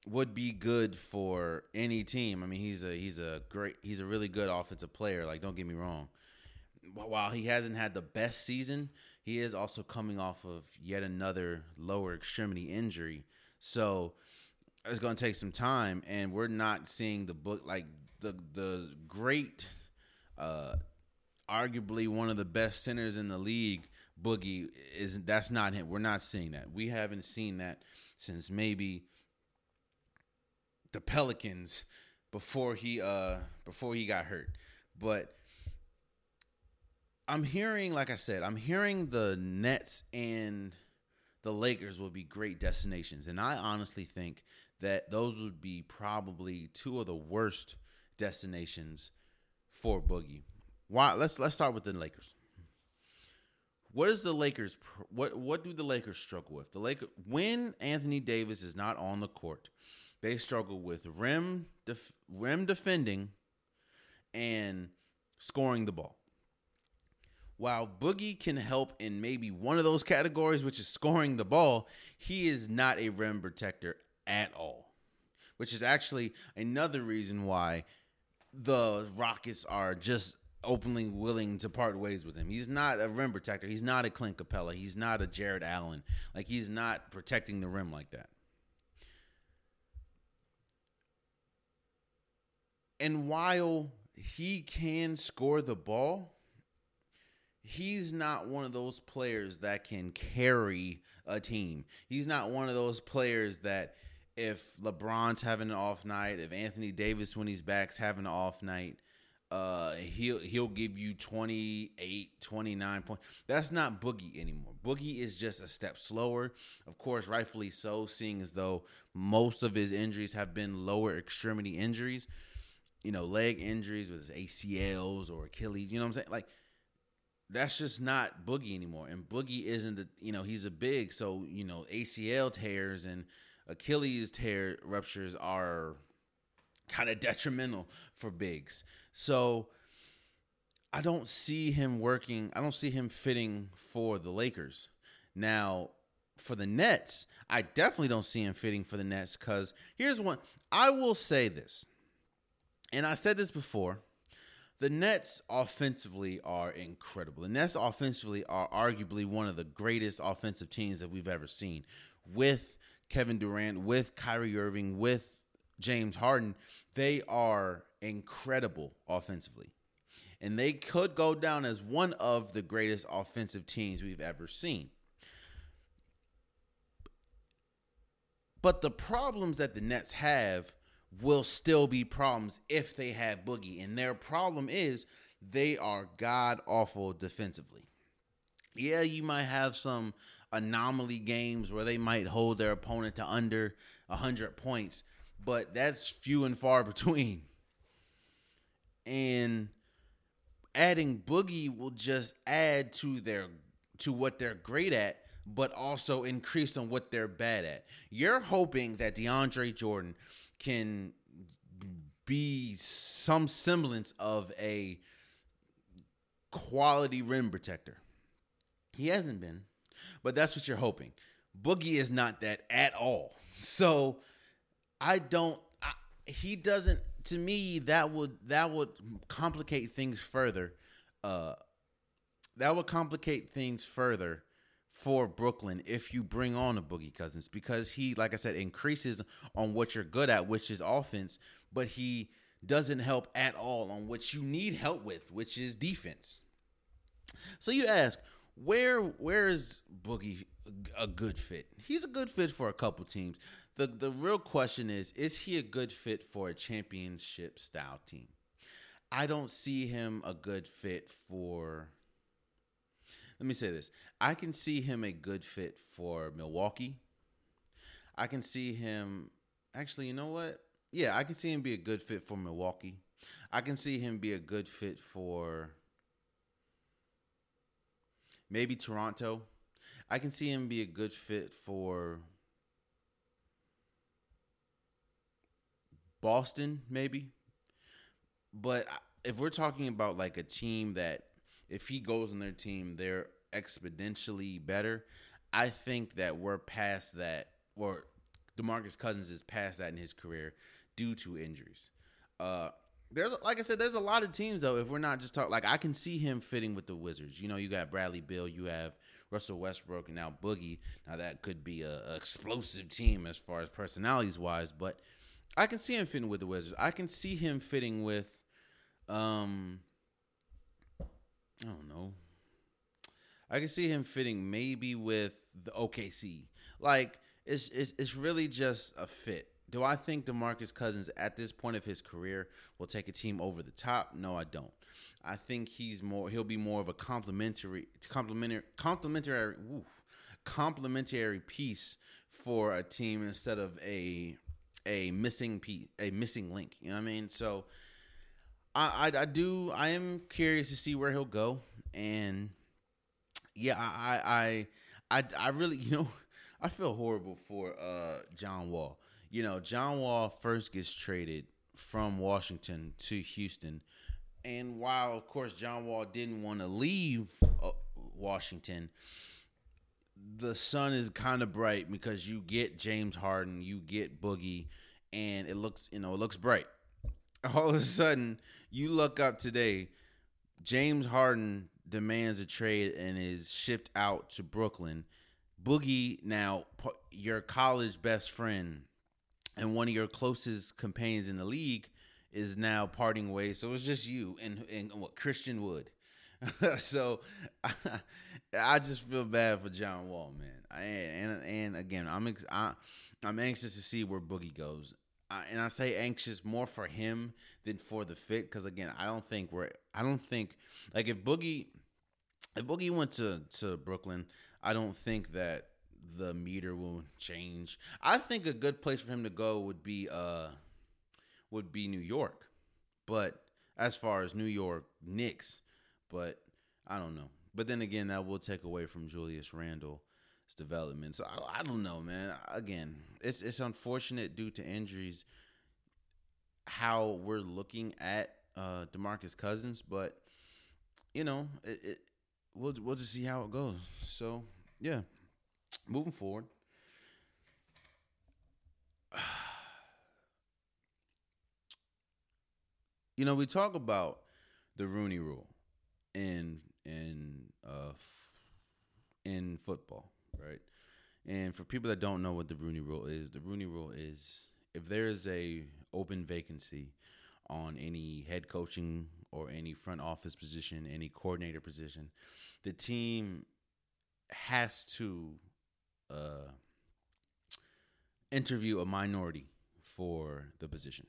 C: would be good for any team. I mean, he's a he's a great he's a really good offensive player. Like, don't get me wrong. While he hasn't had the best season, he is also coming off of yet another lower extremity injury. So it's going to take some time, and we're not seeing the book like the the great uh, arguably one of the best centers in the league, Boogie is that's not him. We're not seeing that. We haven't seen that since maybe the Pelicans before he uh before he got hurt. But I'm hearing like I said, I'm hearing the Nets and the Lakers will be great destinations. And I honestly think that those would be probably two of the worst destinations for Boogie. Why? Let's let's start with the Lakers. What is the Lakers? What what do the Lakers struggle with? The Lakers when Anthony Davis is not on the court, they struggle with rim def, rim defending and scoring the ball. While Boogie can help in maybe one of those categories, which is scoring the ball, he is not a rim protector at all. Which is actually another reason why the Rockets are just openly willing to part ways with him. He's not a rim protector. He's not a Clint Capela. He's not a Jarrett Allen. Like he's not protecting the rim like that. And while he can score the ball, he's not one of those players that can carry a team. He's not one of those players that if LeBron's having an off night, if Anthony Davis when he's back's having an off night, Uh, he'll he'll give you 28, 29 points. That's not Boogie anymore. Boogie is just a step slower. Of course, rightfully so, seeing as though most of his injuries have been lower extremity injuries. You know, leg injuries with his ACLs or Achilles. You know what I'm saying? Like that's just not Boogie anymore. And Boogie isn't a, you know, he's a big, so you know, ACL tears and Achilles tear ruptures are kind of detrimental for bigs. So I don't see him working. I don't see him fitting for the Lakers. Now, for the Nets, I definitely don't see him fitting for the Nets because here's one. I will say this, and I said this before. The Nets offensively are incredible. The Nets offensively are arguably one of the greatest offensive teams that we've ever seen. With Kevin Durant, with Kyrie Irving, with James Harden, they are incredible offensively. And they could go down as one of the greatest offensive teams we've ever seen. But the problems that the Nets have will still be problems if they have Boogie. And their problem is they are god awful defensively. Yeah, you might have some anomaly games where they might hold their opponent to under 100 points, but that's few and far between. And adding Boogie will just add to their to what they're great at, but also increase on what they're bad at. You're hoping that DeAndre Jordan can be some semblance of a quality rim protector. He hasn't been, but that's what you're hoping. Boogie is not that at all. So I don't. I, he doesn't. To me, that would that would complicate things further. Uh, that would complicate things further for Brooklyn if you bring on a Boogie Cousins because he, like I said, increases on what you're good at, which is offense, but he doesn't help at all on what you need help with, which is defense. So you ask, where where is Boogie a good fit? He's a good fit for a couple teams. The the real question is, is he a good fit for a championship style team? I don't see him a good fit for let me say this. I can see him a good fit for Milwaukee. I can see him actually, you know what? Yeah, I can see him be a good fit for Milwaukee. I can see him be a good fit for maybe Toronto. I can see him be a good fit for Boston, maybe. But if we're talking about like a team that if he goes on their team, they're exponentially better. I think that we're past that, or Demarcus Cousins is past that in his career due to injuries. Uh, there's like I said, there's a lot of teams though. If we're not just talking, like I can see him fitting with the Wizards. You know, you got Bradley Beal, you have Russell Westbrook, and now Boogie. Now that could be a, a explosive team as far as personalities wise, but I can see him fitting with the Wizards. I can see him fitting with, um, I don't know. I can see him fitting maybe with the OKC. Like it's it's it's really just a fit. Do I think DeMarcus Cousins at this point of his career will take a team over the top? No, I don't. I think he's more he'll be more of a complementary complementary complementary woo, complementary piece for a team instead of a a missing piece, a missing link. You know what I mean? So I, I, I do I am curious to see where he'll go and yeah I I I I really you know I feel horrible for uh John Wall. You know John Wall first gets traded from Washington to Houston, and while of course John Wall didn't want to leave uh, Washington, the sun is kind of bright because you get James Harden, you get Boogie, and it looks you know it looks bright. All of a sudden, you look up today, James Harden demands a trade and is shipped out to Brooklyn. Boogie, now your college best friend and one of your closest companions in the league, is now parting ways. So it's just you and and what Christian Wood. so I, I, just feel bad for John Wall, man. I, and and again, I'm I, I'm anxious to see where Boogie goes. I, and I say anxious more for him than for the fit because again, I don't think we're. I don't think like if Boogie, if Boogie went to to Brooklyn, I don't think that the meter will change. I think a good place for him to go would be uh would be New York, but as far as New York Knicks, but I don't know. But then again, that will take away from Julius Development. So I, I don't know, man. Again, it's it's unfortunate due to injuries how we're looking at uh DeMarcus Cousins, but you know, it, it we'll we'll just see how it goes. So yeah, moving forward. You know, we talk about the Rooney Rule in in uh in football, right? And for people that don't know what the Rooney Rule is, the Rooney Rule is if there is a open vacancy on any head coaching or any front office position, any coordinator position, the team has to uh, interview a minority for the position.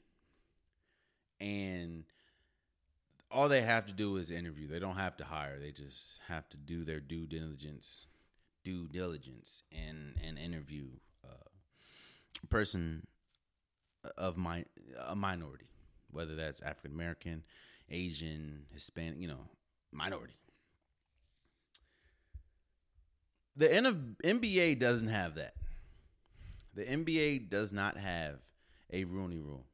C: And all they have to do is interview. They don't have to hire. They just have to do their due diligence, due diligence, and and interview uh, a person of my a minority, whether that's African American, Asian, Hispanic, you know, minority. The NBA doesn't have that. The NBA does not have a Rooney Rule.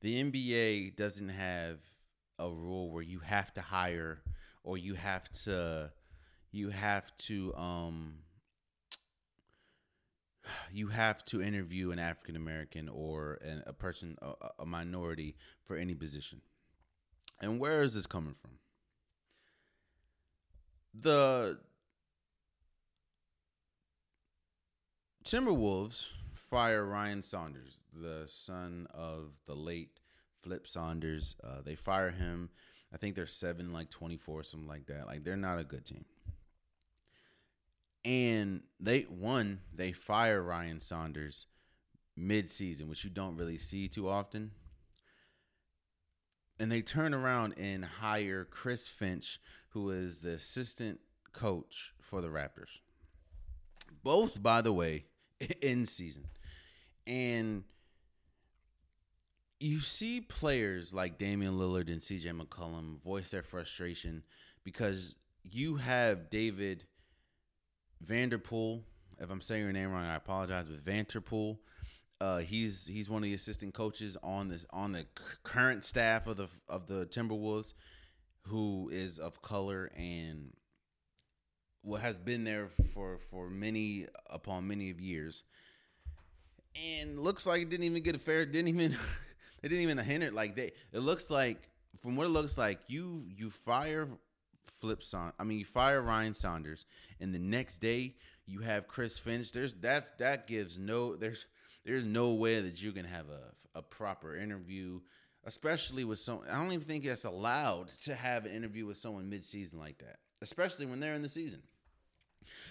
C: The NBA doesn't have a rule where you have to hire or you have to you have to um you have to interview an African American or an, a person a, a minority for any position. And where is this coming from? The Timberwolves fire Ryan Saunders, the son of the late Flip Saunders. Uh, they fire him. I think they're seven, like twenty four, something like that. Like they're not a good team. And they one, they fire Ryan Saunders mid season, which you don't really see too often. And they turn around and hire Chris Finch, who is the assistant coach for the Raptors. Both, by the way, in season. And you see players like Damian Lillard and CJ McCollum voice their frustration because you have David Vanterpool. If I'm saying your name wrong, I apologize. But Vanterpool, uh, he's he's one of the assistant coaches on this on the current staff of the of the Timberwolves, who is of color and what has been there for for many upon many of years, and looks like it didn't even get a fair. Didn't even they didn't even hint it like they. It looks like from what it looks like you you fire Flip Son. I mean you fire Ryan Saunders, and the next day you have Chris Finch. There's that's that gives no there's there's no way that you can have a a proper interview especially with some. I don't even think it's allowed to have an interview with someone mid-season like that, especially when they're in the season.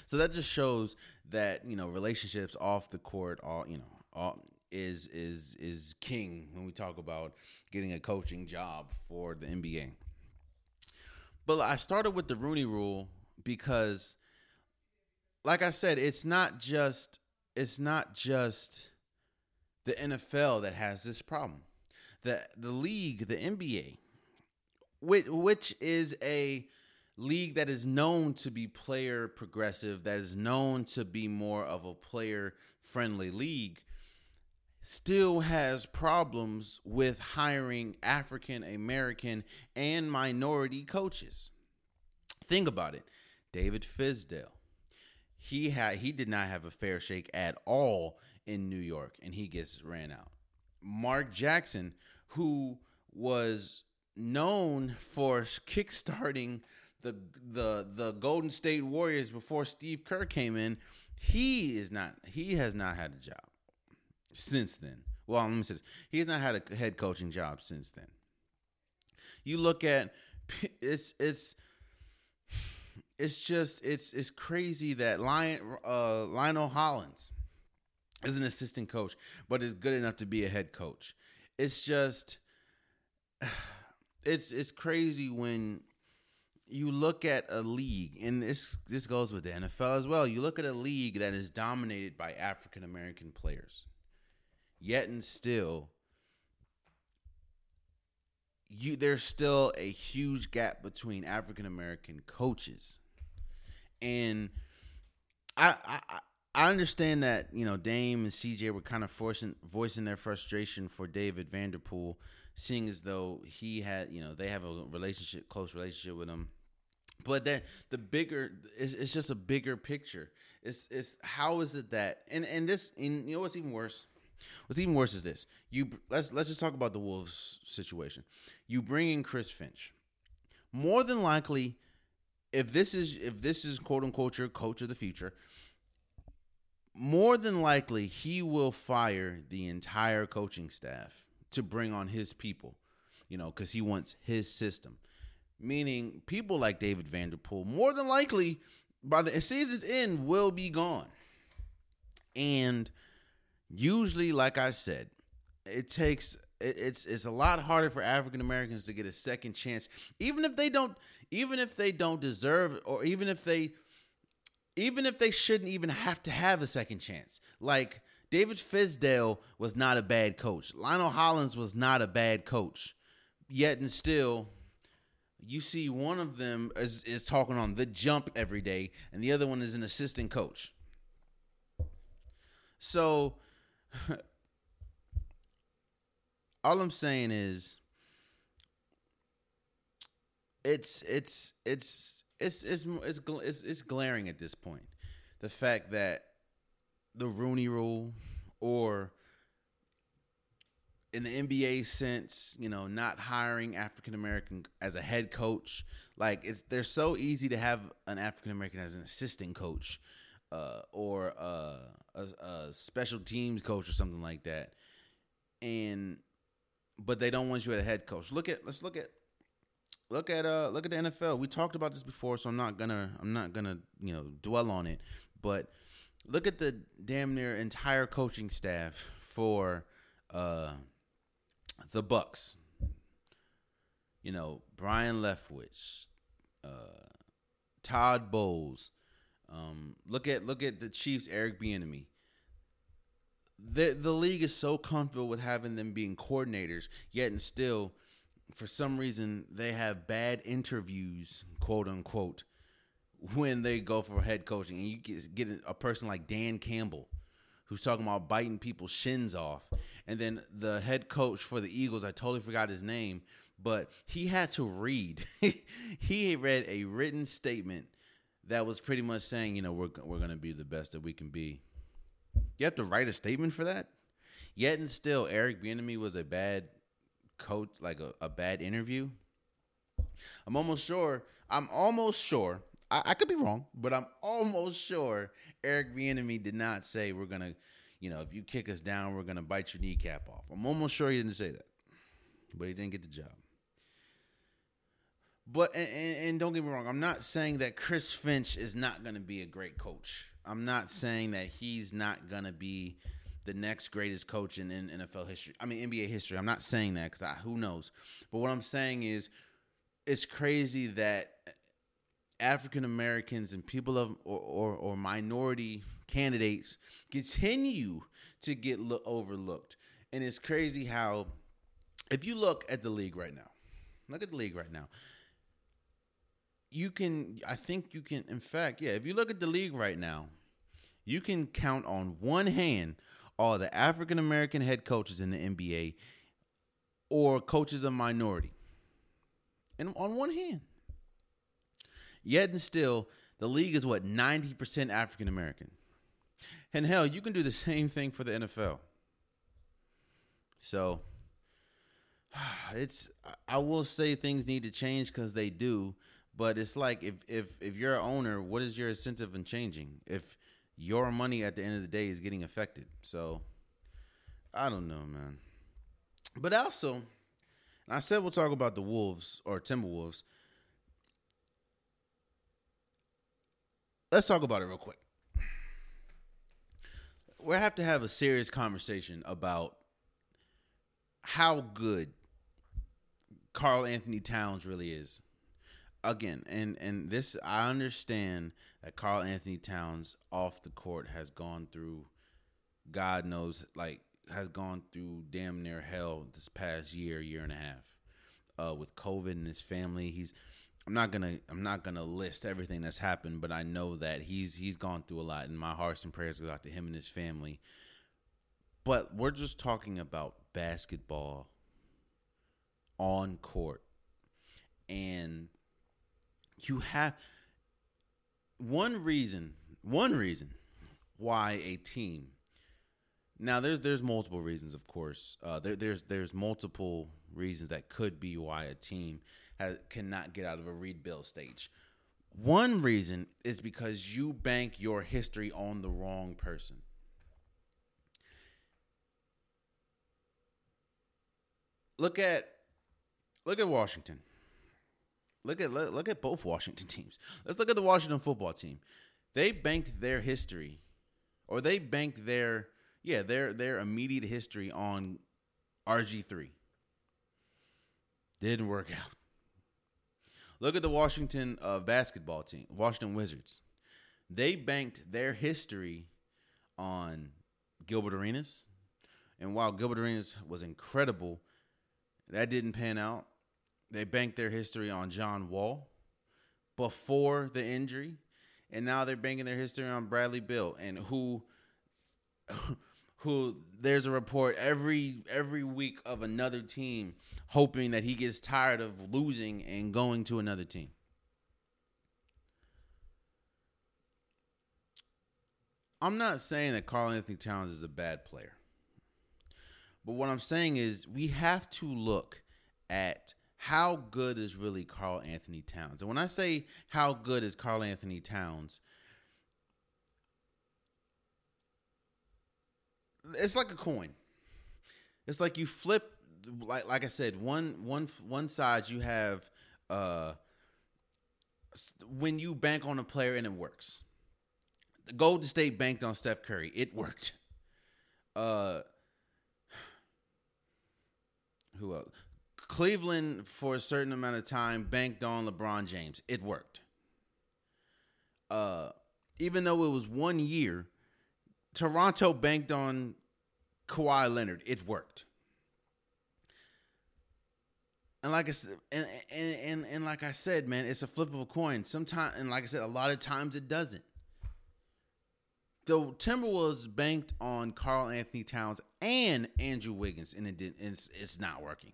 C: So that just shows that you know relationships off the court, all you know, all is is is king when we talk about getting a coaching job for the NBA. But I started with the Rooney Rule because, like I said, it's not just it's not just the NFL that has this problem. The the league, the NBA, which which is a league that is known to be player progressive, that is known to be more of a player friendly league, still has problems with hiring African American and minority coaches. Think about it. David Fizdale. He had he did not have a fair shake at all in New York and he gets ran out. Mark Jackson, who was known for kickstarting the the the Golden State Warriors before Steve Kerr came in, he is not he has not had a job since then. Well, let me say this. He has not had a head coaching job since then. You look at it's it's it's just it's it's crazy that Lion uh, Lionel Hollins is an assistant coach, but is good enough to be a head coach. It's just it's it's crazy when you look at a league, and this this goes with the NFL as well. You look at a league that is dominated by African American players, yet and still, you there's still a huge gap between African American coaches, and I, I I understand that you know Dame and CJ were kind of forcing voicing their frustration for David Vanterpool, seeing as though he had you know they have a relationship, close relationship with him. But that the bigger it's, it's just a bigger picture. It's it's how is it that and and this and you know what's even worse. What's even worse is this. You let's let's just talk about the Wolves situation. You bring in Chris Finch. More than likely, if this is if this is quote unquote your coach of the future, more than likely he will fire the entire coaching staff to bring on his people, you know, because he wants his system. Meaning, people like David Vanterpool, more than likely, by the season's end, will be gone. And usually, like I said, it takes it's it's a lot harder for African Americans to get a second chance, even if they don't, even if they don't deserve, or even if they even if they shouldn't even have to have a second chance. Like David Fizdale was not a bad coach. Lionel Hollins was not a bad coach. Yet and still, you see one of them is, is talking on the jump every day, and the other one is an assistant coach. So all I'm saying is it's it's it's it's it's it's it's, it's glaring at this point. The fact that the Rooney Rule, or in the NBA sense, you know, not hiring African American as a head coach, like it's, they're so easy to have an African American as an assistant coach, uh, or a, a special teams coach or something like that, and but they don't want you as a head coach. Look at let's look at look at uh look at the NFL. We talked about this before, so I'm not gonna I'm not gonna you know dwell on it. But look at the damn near entire coaching staff for uh the Bucks. You know Byron Leftwich, uh, Todd Bowles. Um, look at look at the Chiefs. Eric Bieniemy. The the league is so comfortable with having them being coordinators, yet and still for some reason they have bad interviews, quote unquote, when they go for head coaching, and you get, get a person like Dan Campbell, who's talking about biting people's shins off, and then the head coach for the Eagles, I totally forgot his name, but he had to read. he read a written statement that was pretty much saying, you know, we're we're going to be the best that we can be. You have to write a statement for that. Yet and still, Eric Bieniemy was a bad coach like a, a bad interview. I'm almost sure. I'm almost sure. I, I could be wrong, but I'm almost sure Eric Bieniemy did not say we're gonna, you know, if you kick us down, we're gonna bite your kneecap off. I'm almost sure he didn't say that, but he didn't get the job. But and, and, don't get me wrong, I'm not saying that Chris Finch is not going to be a great coach. I'm not saying that he's not going to be the next greatest coach in, in NFL history. I mean NBA history. I'm not saying that because who knows. But what I'm saying is, it's crazy that African Americans and people of or, or, or minority candidates continue to get lo- overlooked, and it's crazy how if you look at the league right now, look at the league right now. You can, I think you can, in fact, yeah, if you look at the league right now, you can count on one hand all the African American head coaches in the NBA or coaches of minority. And on one hand, yet and still, the league is what 90% African American. And hell, you can do the same thing for the NFL. So it's I will say things need to change because they do, but it's like if if if you're an owner, what is your incentive in changing? If your money at the end of the day is getting affected. So I don't know, man. But also, I said we'll talk about the Wolves or Timberwolves. Let's talk about it real quick. we have to have a serious conversation about how good Carl Anthony Towns really is. Again, and and this I understand that Carl Anthony Towns off the court has gone through God knows like has gone through damn near hell this past year, year and a half. Uh with COVID and his family. He's I'm not gonna I'm not gonna list everything that's happened, but I know that he's he's gone through a lot and my hearts and prayers go out to him and his family. But we're just talking about basketball on court. And you have one reason, one reason why a team. Now there's there's multiple reasons, of course. Uh, there, there's there's multiple reasons that could be why a team has, cannot get out of a rebuild stage. One reason is because you bank your history on the wrong person. Look at look at Washington. Look at look, look at both Washington teams. Let's look at the Washington football team. They banked their history, or they banked their yeah their their immediate history on RG three. Didn't work out. Look at the Washington uh, basketball team, Washington Wizards. They banked their history on Gilbert Arenas, and while Gilbert Arenas was incredible, that didn't pan out. They banked their history on John Wall before the injury, and now they're banking their history on Bradley Beal, and who, who there's a report every every week of another team hoping that he gets tired of losing and going to another team. I'm not saying that Karl-Anthony Towns is a bad player. But what I'm saying is we have to look at how good is really Karl-Anthony Towns. And when I say how good is Karl-Anthony Towns, it's like a coin. It's like you flip like like I said, one one one side you have uh when you bank on a player and it works. The Golden State banked on Steph Curry. It worked. Uh who else? Cleveland for a certain amount of time banked on LeBron James. It worked. Uh, even though it was one year, Toronto banked on Kawhi Leonard. It worked. And like I said, and, and and and like I said, man, it's a flip of a coin. Sometimes, and like I said, a lot of times it doesn't. The Timberwolves banked on Karl-Anthony Towns and Andrew Wiggins, and it did. It's, it's not working.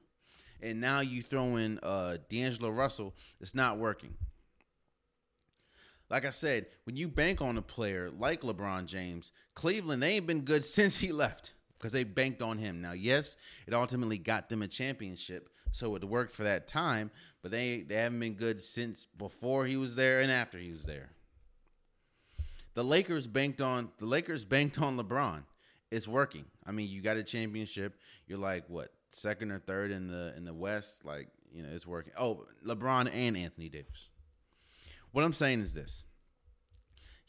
C: And now you throw in uh, D'Angelo Russell, it's not working. Like I said, when you bank on a player like LeBron James, Cleveland they ain't been good since he left because they banked on him. Now, yes, it ultimately got them a championship, so it worked for that time, but they they haven't been good since before he was there and after he was there. The Lakers banked on the Lakers banked on LeBron. It's working. I mean, you got a championship. You're like what second or third in the in the West. Like you know, it's working. Oh, LeBron and Anthony Davis. What I'm saying is this.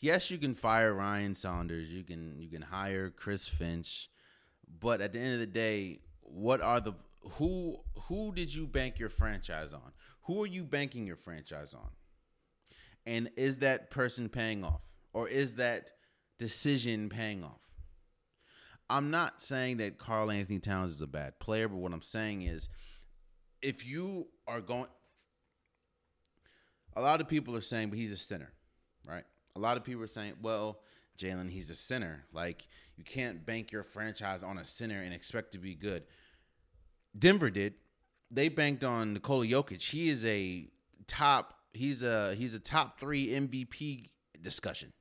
C: Yes, you can fire Ryan Saunders. You can you can hire Chris Finch, but at the end of the day, what are the who who did you bank your franchise on? Who are you banking your franchise on? And is that person paying off? or is that decision paying off? I'm not saying that Karl-Anthony Towns is a bad player, but what I'm saying is if you are going a lot of people are saying, but he's a sinner, right? A lot of people are saying, well, Jalen, he's a sinner. Like you can't bank your franchise on a sinner and expect to be good. Denver did. They banked on Nikola Jokic. He is a top. He's a he's a top three MVP discussion.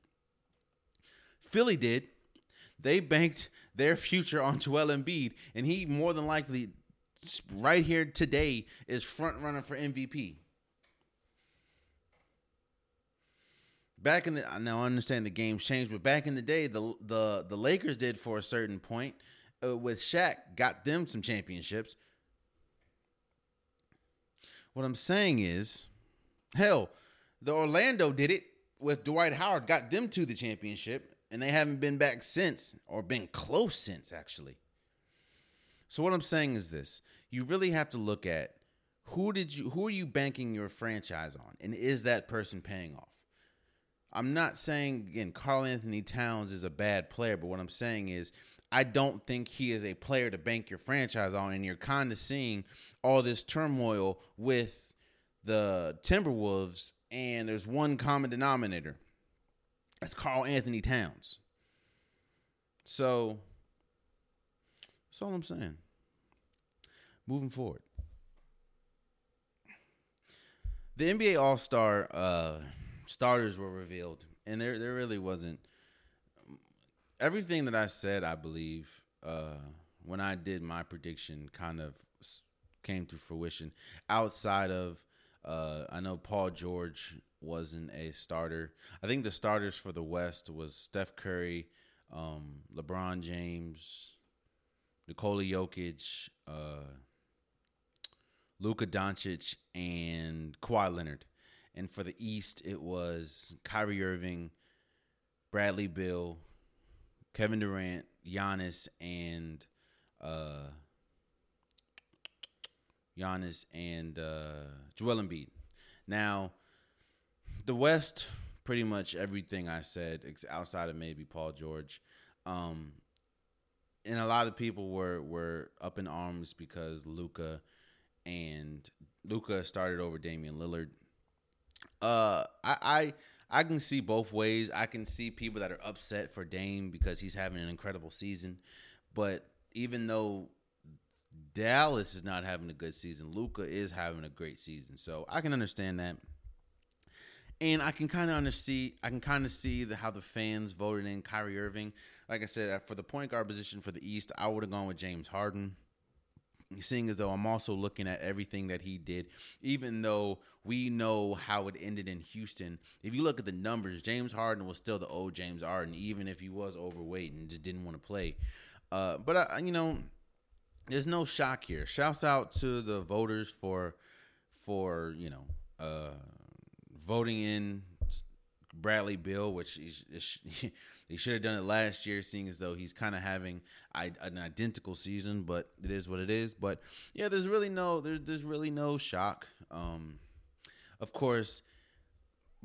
C: Philly did. They banked their future on Joel Embiid, and he more than likely, right here today, is front runner for MVP. Back in the now, I understand the game's changed, but back in the day, the the the Lakers did for a certain point uh, with Shaq, got them some championships. What I'm saying is, hell, the Orlando did it with Dwight Howard, got them to the championship and they haven't been back since, or been close since, actually. So what I'm saying is this: you really have to look at who did you who are you banking your franchise on, and is that person paying off? I'm not saying again Karl-Anthony Towns is a bad player, but what I'm saying is I don't think he is a player to bank your franchise on, and you're kind of seeing all this turmoil with the Timberwolves, and there's one common denominator. That's Karl-Anthony Towns. So that's all I'm saying. Moving forward. The NBA All Star uh, starters were revealed, and there there really wasn't everything that I said. I believe uh, when I did my prediction, kind of came to fruition. Outside of, uh, I know Paul George wasn't a starter. I think the starters for the West was Steph Curry, um, LeBron James, Nikola Jokic, uh, Luka Doncic, and Kawhi Leonard. And for the East, it was Kyrie Irving, Bradley Beal, Kevin Durant, Giannis, and uh, Giannis and uh, Joel Embiid. Now, the West, pretty much everything I said, outside of maybe Paul George, um, and a lot of people were were up in arms because Luka and Luka started over Damian Lillard. Uh, I, I I can see both ways. I can see people that are upset for Dame because he's having an incredible season, but even though Dallas is not having a good season, Luka is having a great season. So I can understand that. And I can kind of understand. I can kind of see the, how the fans voted in Kyrie Irving. Like I said, for the point guard position for the East, I would have gone with James Harden seeing as though I'm also looking at everything that he did, even though we know how it ended in Houston. If you look at the numbers, James Harden was still the old James Harden, even if he was overweight and just didn't want to play. Uh, but I, you know, there's no shock here. Shouts out to the voters for, for you know, uh, voting in Bradley Beal, which They should have done it last year, seeing as though he's kind of having an identical season, but it is what it is. But yeah, there's really no there's there's really no shock. Um, of course,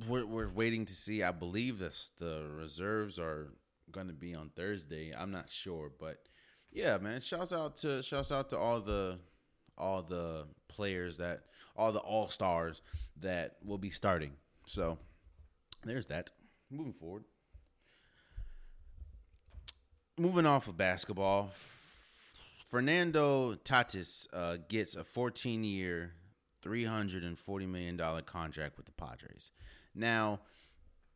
C: we're we're waiting to see. I believe this the reserves are going to be on Thursday. I'm not sure, but yeah, man. Shouts out to shouts out to all the all the players that all the all stars that will be starting. So there's that. Moving forward moving off of basketball, Fernando Tatis uh, gets a 14 year, $340 million contract with the Padres. Now,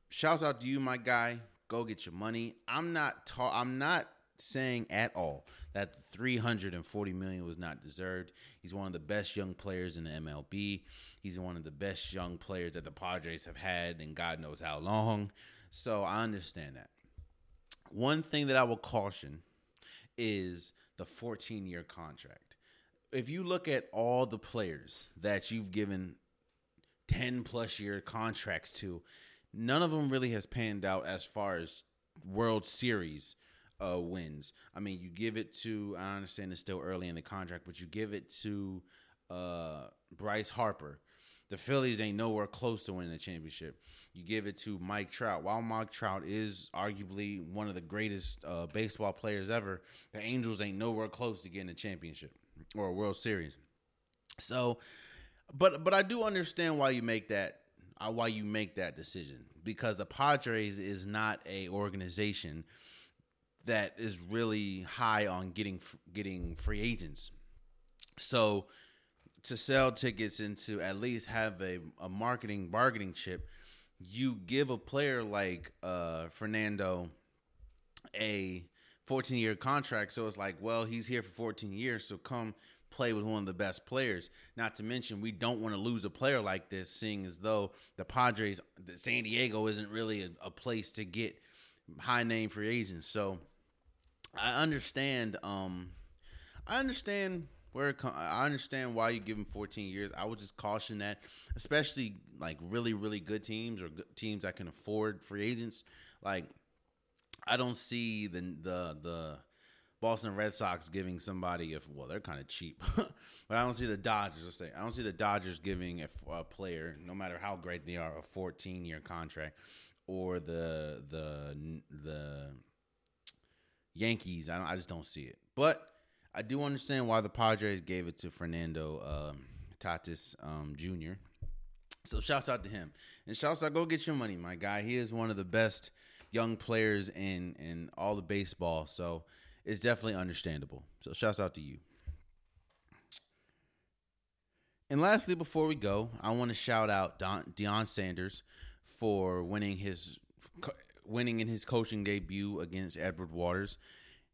C: shouts out to you, my guy. Go get your money. I'm not ta- I'm not saying at all that 340 million was not deserved. He's one of the best young players in the MLB. He's one of the best young players that the Padres have had in God knows how long. So I understand that. One thing that I will caution is the 14 year contract. If you look at all the players that you've given 10 plus year contracts to, none of them really has panned out as far as World Series uh, wins. I mean, you give it to, I understand it's still early in the contract, but you give it to uh, Bryce Harper. The Phillies ain't nowhere close to winning the championship. You give it to Mike Trout. While Mike Trout is arguably one of the greatest uh, baseball players ever, the Angels ain't nowhere close to getting a championship or a World Series. So, but but I do understand why you make that uh, why you make that decision because the Padres is not a organization that is really high on getting getting free agents. So to sell tickets and to at least have a, a marketing bargaining chip you give a player like uh, Fernando a 14 year contract. So it's like, well, he's here for 14 years. So come play with one of the best players. Not to mention, we don't want to lose a player like this, seeing as though the Padres, the San Diego isn't really a, a place to get high name free agents. So I understand. Um, I understand where I understand why you give him 14 years. I would just caution that, especially like really, really good teams or good teams that can afford free agents. Like, I don't see the the the Boston Red Sox giving somebody if well they're kind of cheap, but I don't see the Dodgers. Let's say I don't see the Dodgers giving a, a player, no matter how great they are, a 14 year contract, or the the the Yankees. I I just don't see it. But I do understand why the Padres gave it to Fernando um, Tatis um, Jr. So shouts out to him and shouts out. Go get your money, my guy. He is one of the best young players in in all the baseball. So it's definitely understandable. So shouts out to you. And lastly, before we go, I want to shout out Don, Deion Sanders for winning his winning in his coaching debut against Edward Waters.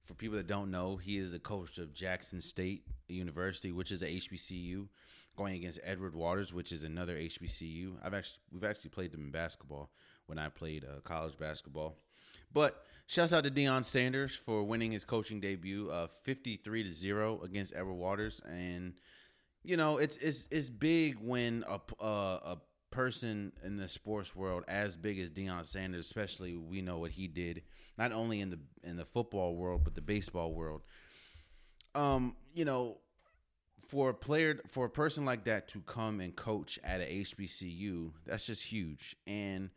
C: For people that don't know, he is the coach of Jackson State University, which is a HBCU, going against Edward Waters, which is another HBCU. I've actually we've actually played them in basketball when I played uh, college basketball. But shouts out to Deion Sanders for winning his coaching debut, uh, fifty-three to zero against Edward Waters, and you know it's it's it's big when a uh, a person in the sports world as big as Deion Sanders, especially we know what he did not only in the in the football world but the baseball world. Um, you know, for a player for a person like that to come and coach at a HBCU, that's just huge. And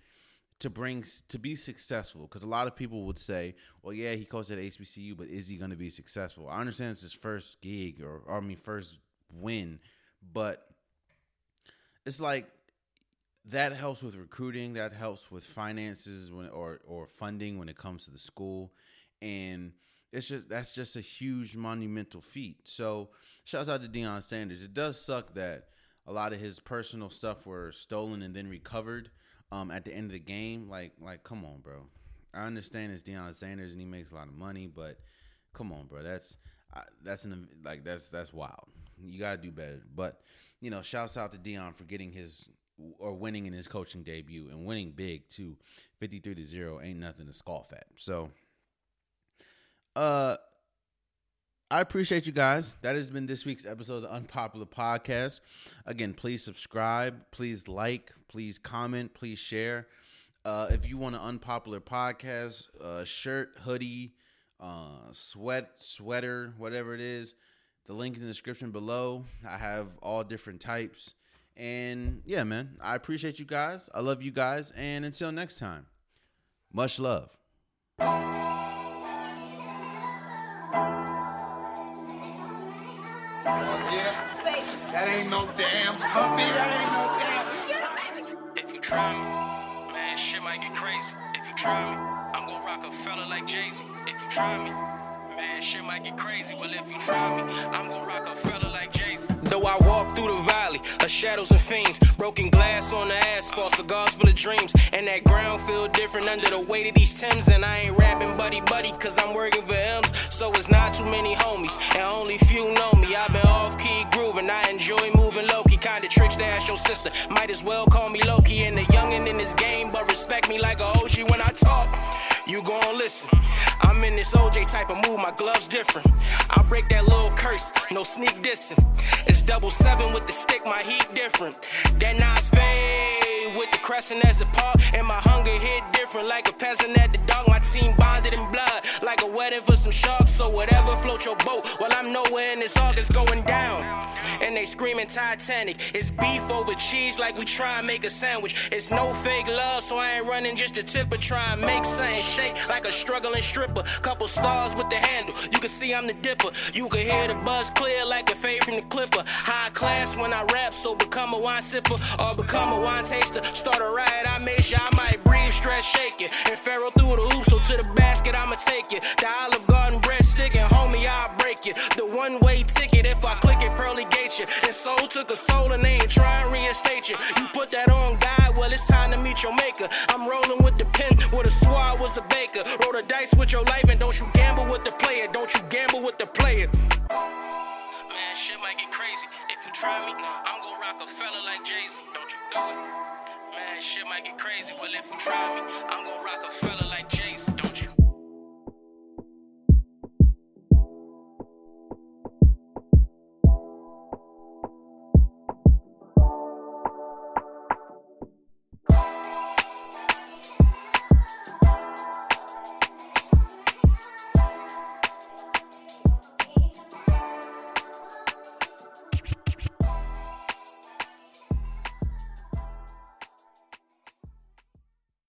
C: to bring to be successful because a lot of people would say well yeah he coached at hbcu but is he going to be successful i understand it's his first gig or, or i mean first win but it's like that helps with recruiting that helps with finances when or or funding when it comes to the school. And it's just that's just a huge monumental feat. So shouts out to Deion Sanders. It does suck that a lot of his personal stuff were stolen and then recovered um, at the end of the game. Like like come on bro. I understand it's Deion Sanders and he makes a lot of money but come on bro. That's uh, that's an like that's that's wild. You got to do better. But you know shouts out to Deion for getting his or winning in his coaching debut and winning big too. 53 to 0 ain't nothing to scoff at. So uh I appreciate you guys. That has been this week's episode of the Unpopular Podcast. Again, please subscribe, please like, please comment, please share. Uh, if you want an unpopular podcast, uh, shirt, hoodie, uh, sweat, sweater, whatever it is, the link in the description below. I have all different types. And yeah, man, I appreciate you guys. I love you guys. And until next time, much love.
A: That ain't no damn puppy. That ain't no damn.
B: If you try me, man, shit might get crazy. If you try me, I'm gonna rock a fella like Jay Z. If you try me, man, shit might get crazy. Well, if you try me, I'm gonna rock a fella like Jay Z. Though I walk through the valley of shadows and fiends, broken glass on the asphalt, cigars full of dreams, and that ground feel different under the weight of these Tims. And I ain't rapping buddy buddy, cause I'm working for M's, so it's not too many homies, and only few know me. I've been off key grooving, I enjoy moving low key, kinda tricks to ask your sister. Might as well call me Loki, and the youngin' in this game, but respect me like a OG when I talk. You gon' listen. I'm in this OJ type of move, my gloves different. I break that little curse, no sneak dissing. It's double seven with the stick, my heat different. That Nas fade with crescent as a paw, and my hunger hit different like a peasant at the dog. My team bonded in blood, like a wedding for some sharks. So whatever float your boat, while I'm nowhere in this August going down. And they screaming Titanic. It's beef over cheese, like we try and make a sandwich. It's no fake love, so I ain't running just a tip, but try and make something shake like a struggling stripper. Couple stars with the handle, you can see I'm the dipper. You can hear the buzz clear like a fade from the clipper. High class when I rap, so become a wine sipper or become a wine taster. Start I made sure I might breathe, stress shaking. And Pharaoh through the hoop, so to the basket I'ma take it. The Olive Garden bread sticking, homie, I'll break it. The one way ticket, if I click it, pearly gate you. And soul took a soul and they ain't trying to reinstate you. You put that on God, well, it's time to meet your maker. I'm rolling with the pen, with a sword was a baker. Roll the dice with your life, and don't you gamble with the player. Don't you gamble with the player. Man, shit might get crazy. If you try me, I'm gonna rock a fella like Jay Z. Don't you do it. Man, shit might get crazy. Well, if you try me, I'm gonna rock a fella like Jason.